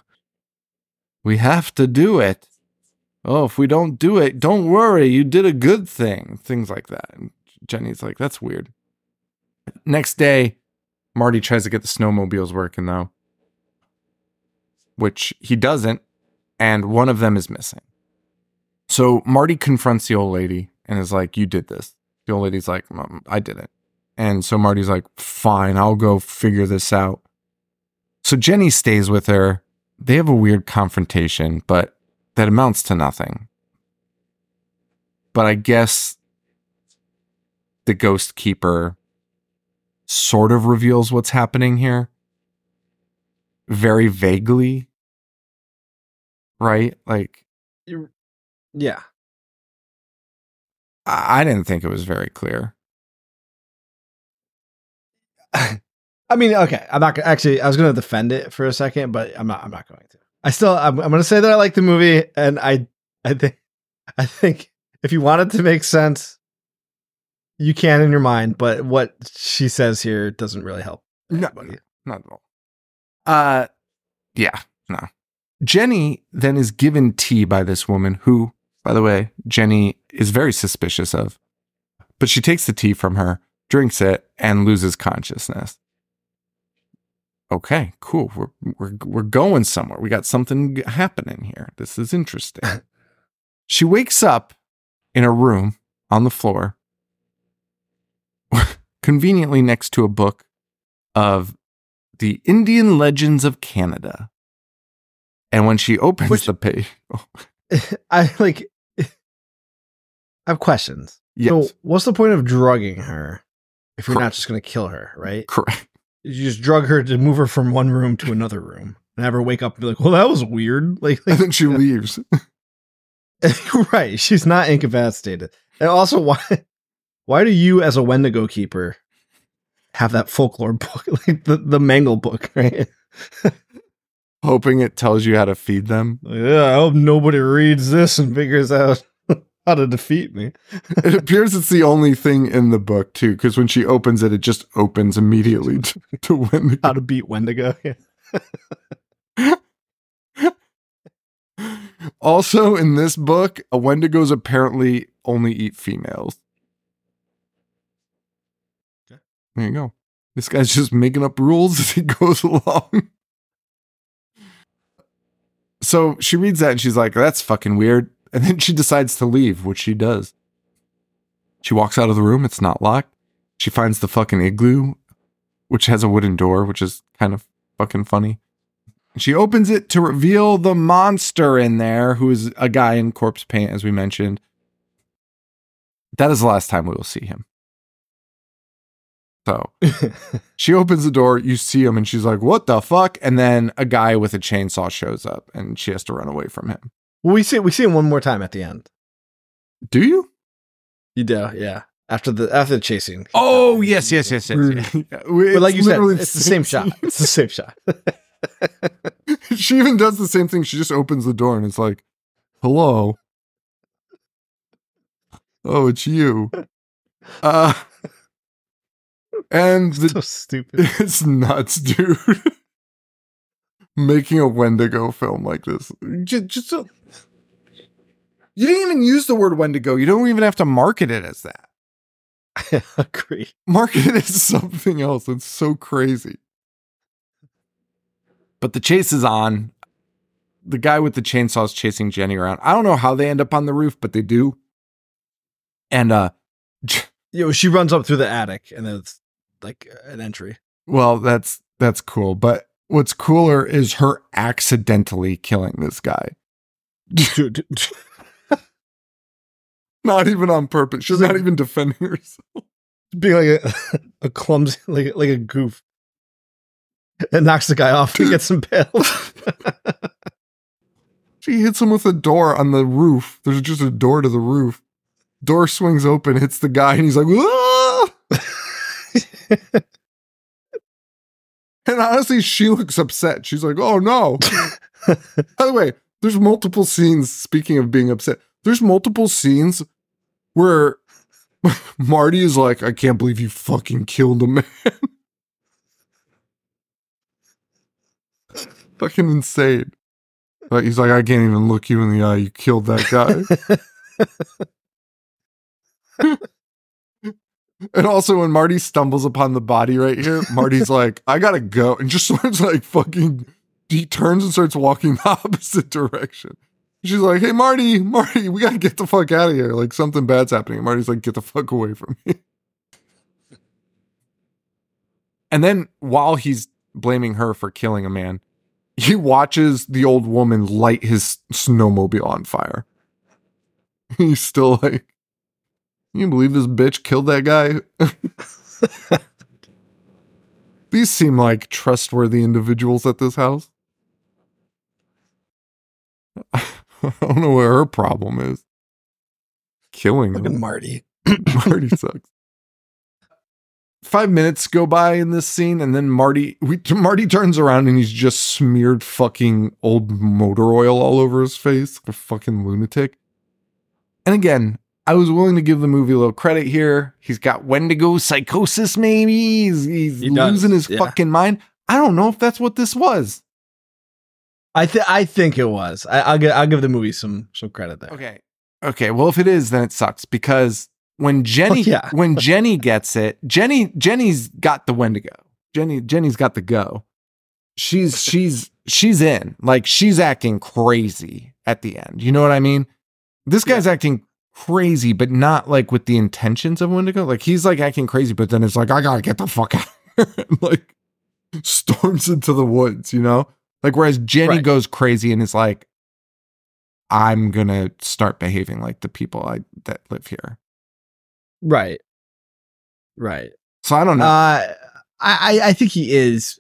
"We have to do it." Oh, if we don't do it, don't worry, you did a good thing. Things like that. And Jenny's like, "That's weird." Next day, Marty tries to get the snowmobiles working though which he doesn't, and one of them is missing. So Marty confronts the old lady and is like, You did this. The old lady's like, "Mom, I didn't. And so Marty's like, Fine, I'll go figure this out. So Jenny stays with her. They have a weird confrontation, but that amounts to nothing. But I guess the ghost keeper sort of reveals what's happening here very vaguely. Right? Like,
Yeah.
I, I didn't think it was very clear. [LAUGHS]
I mean, okay. I'm not gonna actually. I was going to defend it for a second, but I'm not. I'm not going to. I still. I'm, I'm going to say that I like the movie, and I. I think. [LAUGHS] I think if you want it to make sense, you can in your mind. But what she says here doesn't really help.
No, not at all. Uh, yeah, no. Jenny then is given tea by this woman who, by the way, Jenny is very suspicious of. But she takes the tea from her, drinks it, and loses consciousness. Okay, cool. We're we're we're going somewhere. We got something happening here. This is interesting. [LAUGHS] she wakes up in a room on the floor, [LAUGHS] conveniently next to a book of the Indian Legends of Canada. And when she opens
Which-
the page, oh, [LAUGHS]
I like. I have questions.
yes,
So, what's the point of drugging her if you're not just going to kill her, right?
correct.
You just drug her to move her from one room to another room and have her wake up and be like, "Well, that was weird." [LAUGHS] Like,
And then she leaves.
right? She's not incapacitated. And also, why? Why do you, as a Wendigo keeper, have that folklore [LAUGHS] book, like the the Mangle book, [LAUGHS] right?
hoping it tells you how to feed them.
Yeah, I hope nobody reads this and figures out [LAUGHS] how to defeat me.
It appears it's the only thing in the book too, because when she opens it, it just opens immediately to, to when
How to beat Wendigo. Yeah.
Also, in this book, a Wendigos apparently only eat females.
Okay.
There you go. This guy's just making up rules [LAUGHS] as he goes along. so she reads that and she's like, that's fucking weird. And then she decides to leave, which she does. She walks out of the room. It's not locked. She finds the fucking igloo, which has a wooden door, which is kind of fucking funny. She opens it to reveal the monster in there, who is a guy in corpse paint, as we mentioned. That is the last time we will see him. So she opens the door, you see him, and she's like, What the fuck? And then a guy with a chainsaw shows up and she has to run away from him.
well, we see we see him one more time at the end.
Do you?
You do, yeah. After the after the chasing.
Oh, yes, yes, yes, yes. Yes. [LAUGHS]
But like you said, it's the same shot. [LAUGHS] It's the same shot. [LAUGHS]
she even does the same thing. She just opens the door and it's like, hello. Oh, it's you. Uh, and [LAUGHS] the,
so stupid. [LAUGHS]
it's nuts, dude. [LAUGHS] Making a Wendigo film like this. Just, just a, you didn't even use the word Wendigo. You don't even have to market it as that.
I agree.
Market it as something else. It's so crazy. But the chase is on. the guy with the chainsaw is chasing Jenny around. I don't know how they end up on the roof, but they do. And uh
You know, she runs up through the attic and then it's like an entry.
well, that's that's cool. But what's cooler is her accidentally killing this guy.
Dude, [LAUGHS]
Not even on purpose. She's not even defending herself. [LAUGHS]
being like a, a clumsy, like like a goof. It knocks the guy off to get some impaled. [LAUGHS]
She hits him with a door on the roof. There's just a door to the roof. Door swings open, hits the guy, and he's like, "Ah!" [LAUGHS] And honestly, she looks upset. She's like, oh no. [LAUGHS] By the way, there's multiple scenes, speaking of being upset, there's multiple scenes where [LAUGHS] Marty is like, I can't believe you fucking killed a man. fucking insane. Like he's like, I can't even look you in the eye. You killed that guy. And also, when Marty stumbles upon the body right here, Marty's [LAUGHS] like, I gotta go. And just [LAUGHS] starts like fucking, he turns and starts walking [LAUGHS] the opposite direction. She's like, Hey, Marty, Marty, we gotta get the fuck out of here. Like, something bad's happening. And Marty's like, Get the fuck away from me. And then while he's blaming her for killing a man, he watches the old woman light his snowmobile on fire. He's still like, you believe this bitch killed that guy? [LAUGHS] These seem like trustworthy individuals at this house. [LAUGHS] I don't know where her problem is. Killing them.
Marty. [LAUGHS]
Marty sucks. Five minutes go by in this scene, and then Marty we, Marty turns around and he's just smeared fucking old motor oil all over his face, like a fucking lunatic. And again, I was willing to give the movie a little credit here. He's got Wendigo psychosis, maybe. He's, he's
He
losing his
yeah.
fucking mind. I don't know if that's what this was.
I think I think it was. I, I'll give I'll give the movie some some credit there.
Okay. Okay. Well, if it is, then it sucks because when Jenny
Oh, [LAUGHS] yeah.
when [LAUGHS] Jenny gets it, Jenny Jenny's got the Wendigo. Jenny Jenny's got the go. She's [LAUGHS] she's she's in. Like she's acting crazy at the end. You know what I mean? This guy's acting crazy, but not like with the intentions of Wendigo. Like he's like acting crazy, but then it's like I gotta get the fuck out. and, [LAUGHS] like storms into the woods. You know, like whereas Jenny
Right.
goes crazy and is like, I'm gonna start behaving like the people I that live here.
Right. Right.
So I don't know.
Uh, I I- I think he is.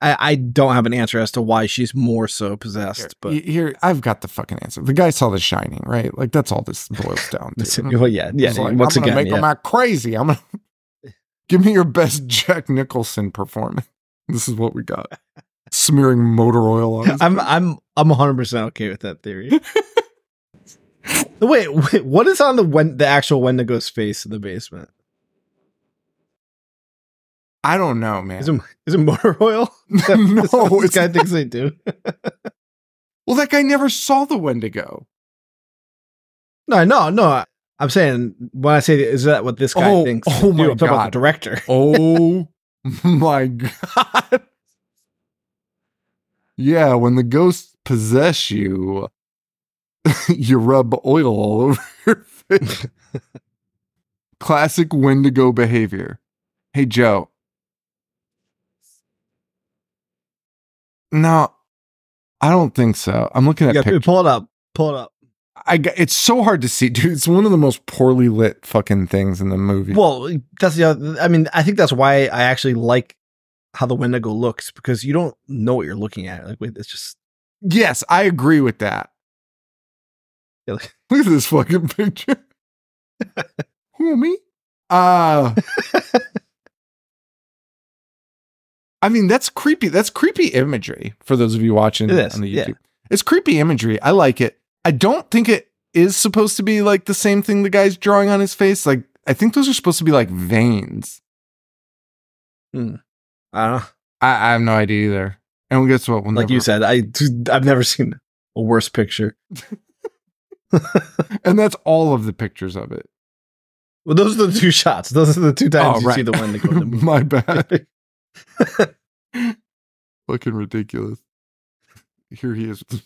I, I don't have an answer as to why she's more so possessed, but
here, I've got the fucking answer. The guy saw The Shining, right? Like that's all this boils down to. [LAUGHS]
well, yeah, yeah.
Like,
once
I'm gonna
again,
make
yeah.
him act crazy. I'm gonna [LAUGHS] give me your best Jack Nicholson performance. [LAUGHS] This is what we got. Smearing motor oil on.
I'm I'm I'm 100 percent okay with that theory. wait, wait, what is on the when the actual Wendigo's face in the basement?
I don't know, man.
Is it is it motor [LAUGHS] oil? [LAUGHS]
no,
this guy thinks they do. [LAUGHS]
well, that guy never saw the Wendigo.
No, no, no. I'm saying when I say is that what this guy
Oh,
thinks?
oh my
I'm talking about
God.
the director.
Oh my god. Yeah, when the ghosts possess you, you rub oil all over your face. Classic Wendigo behavior. Hey, Joe. No, I don't think so. I'm looking at
Yeah,
pictures.
pull it up. Pull it up.
I got, it's so hard to see, dude. It's one of the most poorly lit fucking things in the movie.
Well, that's the. Other, I mean, I think that's why I actually like how the Wendigo looks because you don't know what you're looking at. Like, wait, it's just
yes, I agree with that.
Yeah, like- [LAUGHS]
Look at this fucking picture. [LAUGHS] Who me? Uh [LAUGHS] I mean, that's creepy. That's creepy imagery for those of you watching
It is,
on the
yeah.
YouTube. It's creepy imagery. I like it. I don't think it is supposed to be like the same thing the guy's drawing on his face. Like, I think those are supposed to be like veins. Hmm.
I don't know.
I, I have no idea either. And guess what? We'll
Like you said, I I've never seen a worse picture. [LAUGHS] [LAUGHS]
and that's all of the pictures of it.
Well, those are the two shots. Those are the two times
Oh,
you
right.
see the. In [LAUGHS] the movie.
My bad. [LAUGHS] Fucking ridiculous. Here he is [LAUGHS]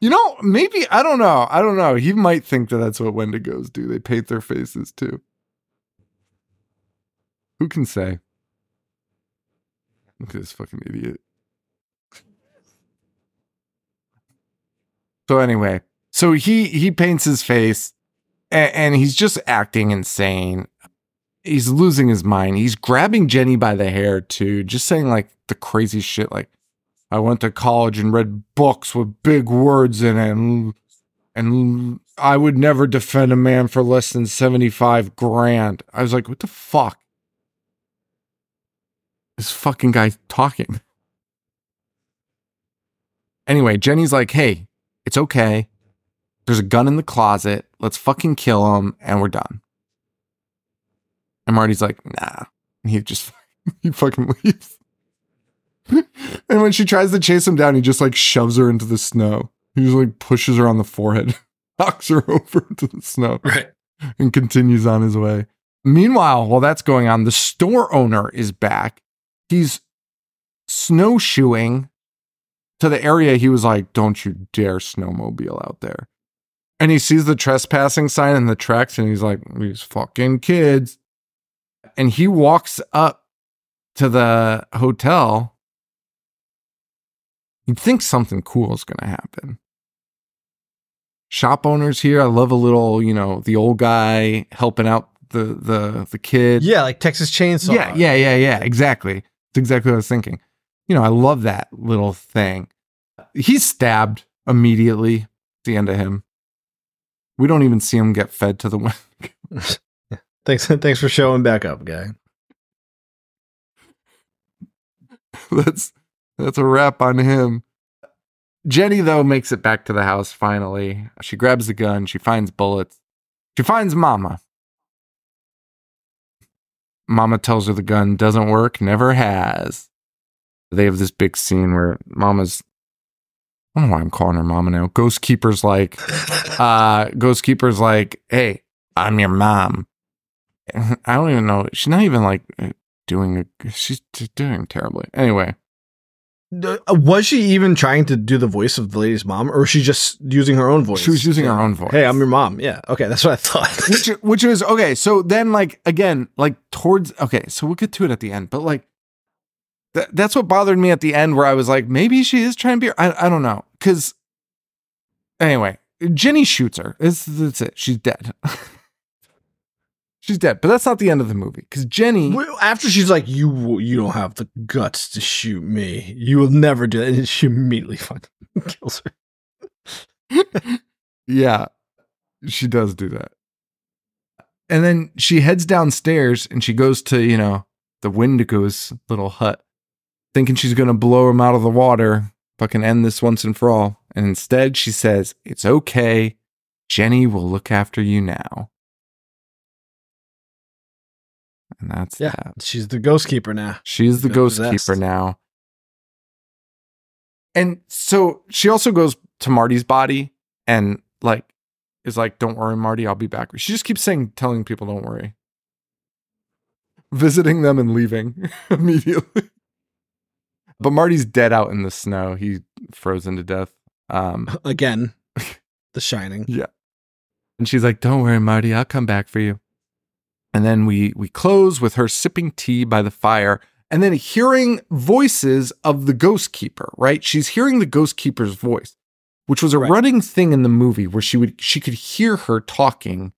You know, maybe I don't know. I don't know. He might think that that's what Wendigos do. They paint their faces too. Who can say? Look at this fucking idiot. So anyway, so he he paints his face, and, and he's just acting insane. He's losing his mind. He's grabbing Jenny by the hair too, just saying like the crazy shit, like I went to college and read books with big words in it, and, and I would never defend a man for less than seventy five grand. I was like, what the fuck? This fucking guy talking. Anyway, Jenny's like, hey, it's okay. There's a gun in the closet. Let's fucking kill him and we're done. And Marty's like, nah. And he just, [LAUGHS] he fucking leaves. [LAUGHS] and when she tries to chase him down, he just like shoves her into the snow. He just like pushes her on the forehead, [LAUGHS] knocks her over into the snow,
Right.
and continues on his way. Meanwhile, while that's going on, the store owner is back. He's snowshoeing to the area he was like, Don't you dare snowmobile out there. And he sees the trespassing sign in the tracks and he's like, These fucking kids. And he walks up to the hotel. You'd think something cool is going to happen. Shop owners here. I love a little, you know, the old guy helping out the the the kid.
Yeah, like Texas Chainsaw.
Yeah, yeah, yeah, yeah. Exactly. It's exactly what I was thinking. You know, I love that little thing. He's stabbed immediately at the end of him. We don't even see him get fed to the [LAUGHS] wind. [LAUGHS]
Thanks, [LAUGHS] thanks for showing back up, guy. [LAUGHS]
that's that's a wrap on him. Jenny though makes it back to the house finally. She grabs the gun, she finds bullets. She finds Mama. Mama tells her the gun doesn't work, never has. They have this big scene where Mama's I don't know why I'm calling her Mama now. Ghost Keeper's like [LAUGHS] uh Ghost Keeper's like, "Hey, I'm your mom." [LAUGHS] I don't even know. She's not even like doing a she's doing terribly. Anyway,
Uh, Was she even trying to do the voice of the lady's mom, or was she just using her own voice?
she was using her own voice.
Hey, I'm your mom. Yeah. Okay, that's what I thought. [LAUGHS]
which which was okay. So then, like again, like towards okay, so we'll get to it at the end. But like, th- that's what bothered me at the end, where I was like, maybe she is trying to be. I I don't know, because anyway, Jenny shoots her. It's, that's it. She's dead. [LAUGHS] She's dead. But that's not the end of the movie, because Jenny.
Well, After she's like, "You, you don't have the guts to shoot me. You will never do that," and she immediately [LAUGHS] fucking kills her. [LAUGHS]
Yeah, she does do that. And then she heads downstairs and she goes to, you know, the Wendigo's little hut, thinking she's going to blow him out of the water, fucking end this once and for all. And instead, she says, It's okay. Jenny will look after you now. And that's
Yeah,
that.
she's the ghost keeper now.
She's the ghost
possessed.
keeper now. And so she also goes to Marty's body and like is like, Don't worry, Marty, I'll be back. She just keeps saying, telling people, Don't worry. Visiting them and leaving [LAUGHS] immediately. But Marty's dead out in the snow. He frozen to death. Um,
Again, [LAUGHS] The Shining. Yeah.
And she's like, "Don't worry, Marty, I'll come back for you." And then we we close with her sipping tea by the fire, and then hearing voices of the ghost keeper. Right? She's hearing the ghost keeper's voice, which was a
Right.
running thing in the movie where she would she could hear her talking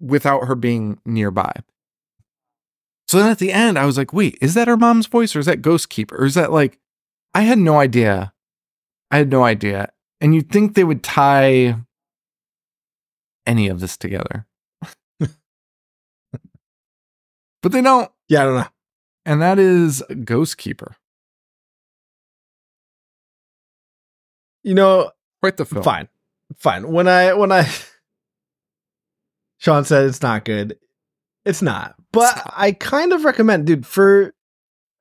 without her being nearby. So then at the end, I was like, "Wait, is that her mom's voice, or is that ghost keeper, or is that like?" I had no idea. I had no idea. And you'd think they would tie any of this together. [LAUGHS] but they don't.
Yeah, I don't know.
And that is Ghost Keeper.
You know,
Quite the film.
fine, fine. When I when I [LAUGHS] Sean said it's not good, it's not. But I kind of recommend, dude. For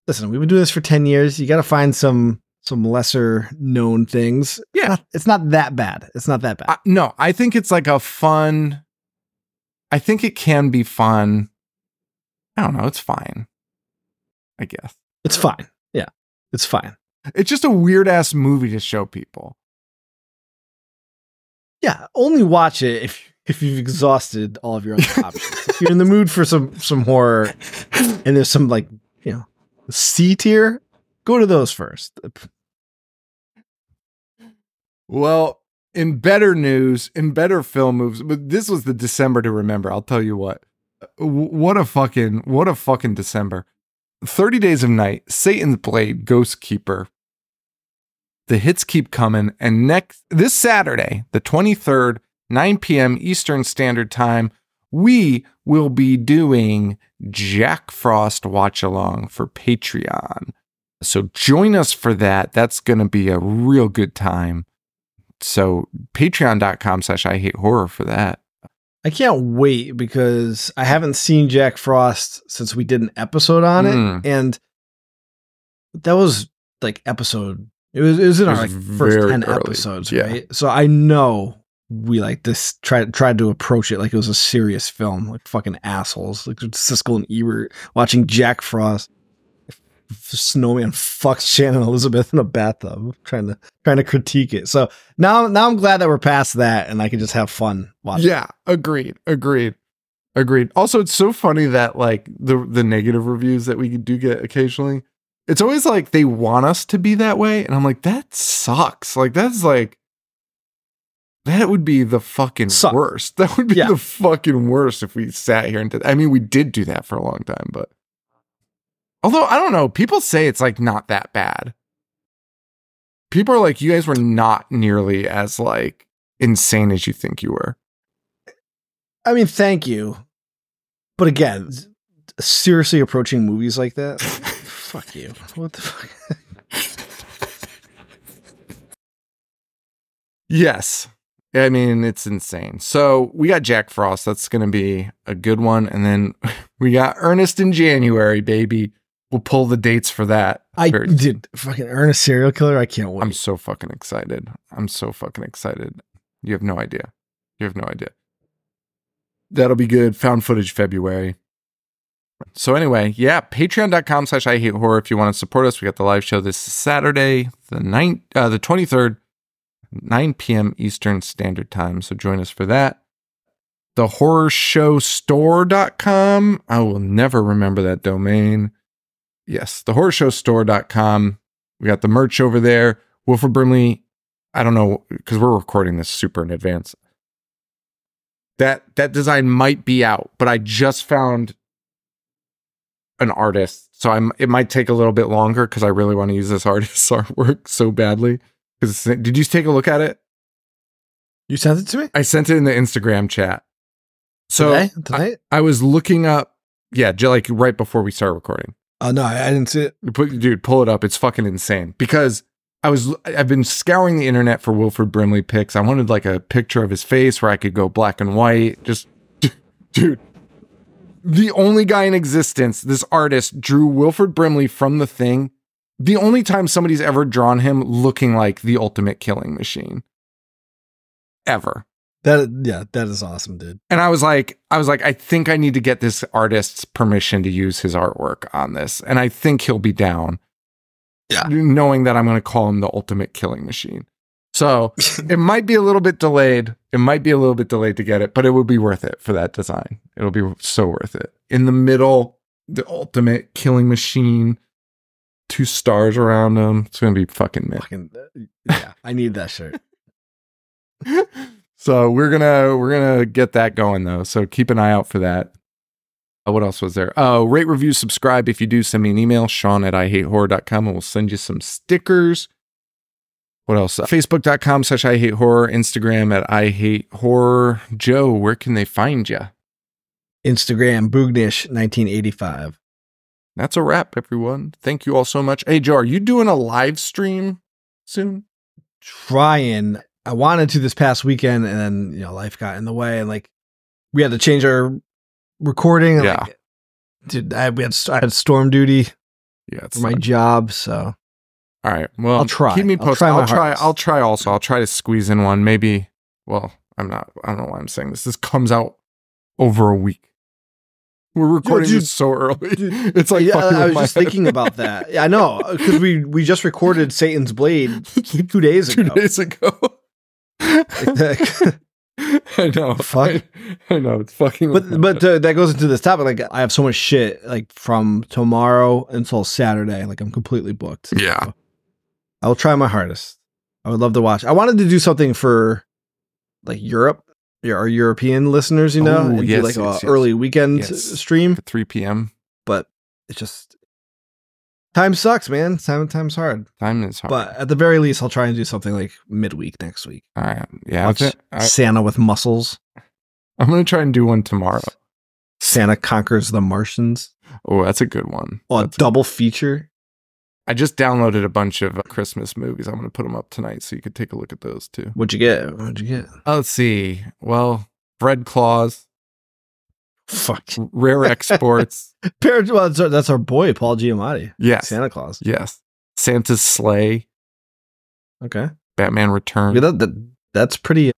listen, we've been doing this for ten years. You got to find some some lesser known things.
Yeah.
It's not, it's not that bad. It's not that bad.
No, I think it's like a fun. I think it can be fun. I don't know. It's fine. I guess.
it's fine. Yeah, it's fine.
It's just a weird ass movie to show people.
Yeah, only watch it if if you've exhausted all of your other [LAUGHS] options. If you're in the mood for some some horror and there's some like, you know, C tier, go to those first.
Well, in better news, in better film moves, but this was the December to remember. I'll tell you what. Uh, what a fucking what a fucking December. 30 Days of Night, Satan's Blade, Ghost Keeper. The hits keep coming and next this Saturday, the 23rd, 9 p.m. Eastern Standard Time, we will be doing Jack Frost watch along for Patreon. So join us for that. That's going to be a real good time. So patreon.com slash I hate horror for that.
I can't wait because I haven't seen Jack Frost since we did an episode on it,
Mm.
and that was like episode. It was it was in
It
our like first ten
early,
episodes,
yeah.
right? So I know we like this tried tried to approach it like it was a serious film, like fucking assholes, like Siskel and Ebert watching Jack Frost. Snowman fucks Shannon Elizabeth in a bathtub, trying to trying to critique it. So now now I'm glad that we're past that and I can just have fun watching.
Yeah, agreed. Agreed. Agreed. Also, it's so funny that like the the negative reviews that we do get occasionally, it's always like they want us to be that way, and I'm like, that sucks. Like that's like that would be the fucking
Sucks.
worst. [LAUGHS] That would be
Yeah.
the fucking worst if we sat here and did. I mean, we did do that for a long time, but although I don't know, people say it's like not that bad. People are like, you guys were not nearly as like insane as you think you were.
I mean, thank you. But again, seriously approaching movies like that, [LAUGHS] fuck you. What the fuck?
Yes. I mean, it's insane. So we got Jack Frost. That's going to be a good one. And then [LAUGHS] we got Ernest in January, baby. We'll pull the dates for that.
I did fucking Ernest serial killer. I can't wait.
I'm so fucking excited. I'm so fucking excited. You have no idea. You have no idea. That'll be good. Found footage February. So anyway, yeah, patreon.com slash I hate horror if you want to support us. We got the live show this Saturday, the ninth, uh, the 23rd, 9 p.m. Eastern Standard Time. So join us for that. The horror show store.com. I will never remember that domain. Yes, the horror show store.com. We got the merch over there. Wilford Brimley, I don't know, because we're recording this super in advance. That that design might be out, but I just found an artist. So I'm it might take a little bit longer because I really want to use this artist's [LAUGHS] artwork so badly. Because did you take a look at it?
you sent it to me?
I sent it in the Instagram chat. So
Today? Tonight?
I was looking up, yeah, like right before we start recording.
Oh no, I, didn't see it.
Dude, pull it up. It's fucking insane because I was I've been scouring the internet for Wilford Brimley pics. I wanted like a picture of his face where I could go black and white. Just [LAUGHS] dude. The only guy in existence, this artist drew Wilford Brimley from the thing. The only time somebody's ever drawn him looking like the ultimate killing machine. Ever.
That yeah, that is awesome, dude.
And I was like, I was like, I think I need to get this artist's permission to use his artwork on this. And I think he'll be down.
Yeah.
Knowing that I'm going to call him the ultimate killing machine. So [LAUGHS] it might be a little bit delayed. It might be a little bit delayed to get it, but it would be worth it for that design. It'll be so worth it. In the middle, the ultimate killing machine, two stars around him. It's going to be fucking mint.
Fucking yeah, I need that shirt. [LAUGHS]
so we're gonna we're gonna get that going though. So keep an eye out for that. Uh, what else was there? Oh, rate, review, subscribe. If you do, send me an email, Sean at ihatehorror.com, and we'll send you some stickers. What else? Uh, Facebook.com slash I hate horror, Instagram at I hate horror. Joe, where can they find you?
Instagram Boognish 1985.
That's a wrap, everyone. Thank you all so much. Hey, Joe, are you doing a live stream soon?
Trying. I wanted to this past weekend, and then you know life got in the way, and like we had to change our recording.
Yeah.
like, dude, I, we had I had storm duty
Yeah, it's
for my job, so
All right. Well,
I'll try.
Keep me
I'll
posted.
try
I'll try. I'll try also. I'll try to squeeze in one. Maybe. Well, I'm not. I don't know why I'm saying this. This comes out over a week. We're recording
dude,
this so early.
dude, [LAUGHS]
it's like
yeah, I, was just
head.
thinking about that. Yeah, I know because we we just recorded Satan's Blade [LAUGHS] two days
two days ago. [LAUGHS] I know.
Fuck.
I, I know. It's fucking. with my
but but uh, that goes into this topic. Like I have so much shit like from tomorrow until Saturday. Like I'm completely booked.
Yeah.
I will try my hardest. I would love to watch. I wanted to do something for like Europe, yeah, our European listeners, you know,
Oh,
and do
yes,
like
yes,
a
yes.
early weekend
Yes.
stream.
3 p.m.
But it's just time sucks, man. Time time's hard.
Time is hard.
But at the very least, I'll try and do something like midweek next week.
All right. Yeah.
Watch.
I,
Santa with muscles.
I'm gonna try and do one tomorrow.
Santa conquers the Martians.
Oh, that's a good one.
Oh, a
That's-
double feature.
I just downloaded a bunch of uh, Christmas movies. I'm gonna put them up tonight so you could take a look at those too.
What'd you get? What'd you get?
Oh, let's see. Well, Bread Claws,
Fuck.
Rare Exports. [LAUGHS]
Well, that's, our, that's our boy Paul Giamatti,
yes.
Santa Claus.
Yes. Santa's Slay,
Okay,
Batman Returns.
yeah, that, that that's pretty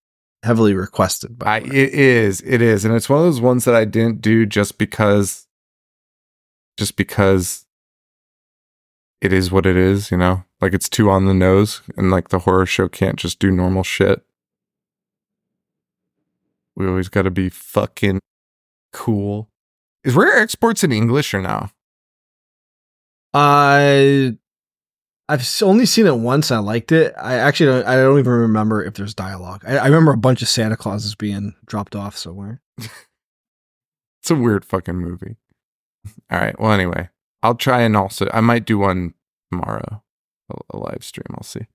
heavily requested. By
I, it is, it is, and it's one of those ones that I didn't do just because, just because it is what it is, you know. Like it's too on the nose, and like the horror show can't just do normal shit. We always got to be fucking cool. Is Rare Exports in English or no?
I I've only seen it once. I liked it. I actually don't, I don't even remember if there's dialogue. I, I remember a bunch of Santa Clauses being dropped off somewhere. [LAUGHS]
It's a weird fucking movie. All right. Well, anyway, I'll try and also I might do one tomorrow, a, a live stream. I'll see.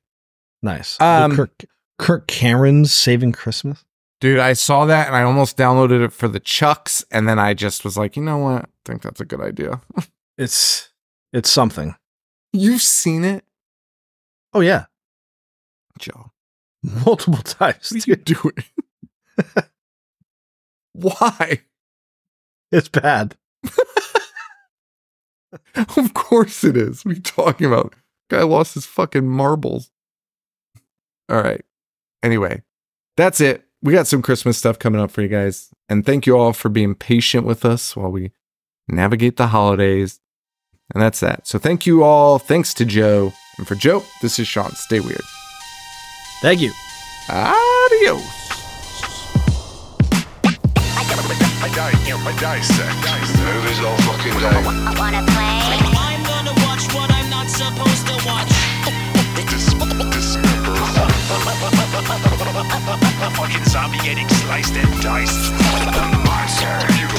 Nice.
Um,
Kirk Kirk Cameron's Saving Christmas.
Dude, I saw that and I almost downloaded it for the Chucks, and then I just was like, you know what? I think that's a good idea. [LAUGHS]
It's it's something.
You've seen it,
Oh yeah,
Joe.
multiple times.
What are you doing? [LAUGHS] Why?
It's bad. [LAUGHS]
Of course it is. What are you talking about? Guy lost his fucking marbles. All right. Anyway, that's it. We got some Christmas stuff coming up for you guys. And thank you all for being patient with us while we navigate the holidays. And that's that. So thank you all. Thanks to Joe. And for Joe, this is Sean. Stay weird.
Thank you.
Adios.
A fucking zombie getting sliced and diced. The monster.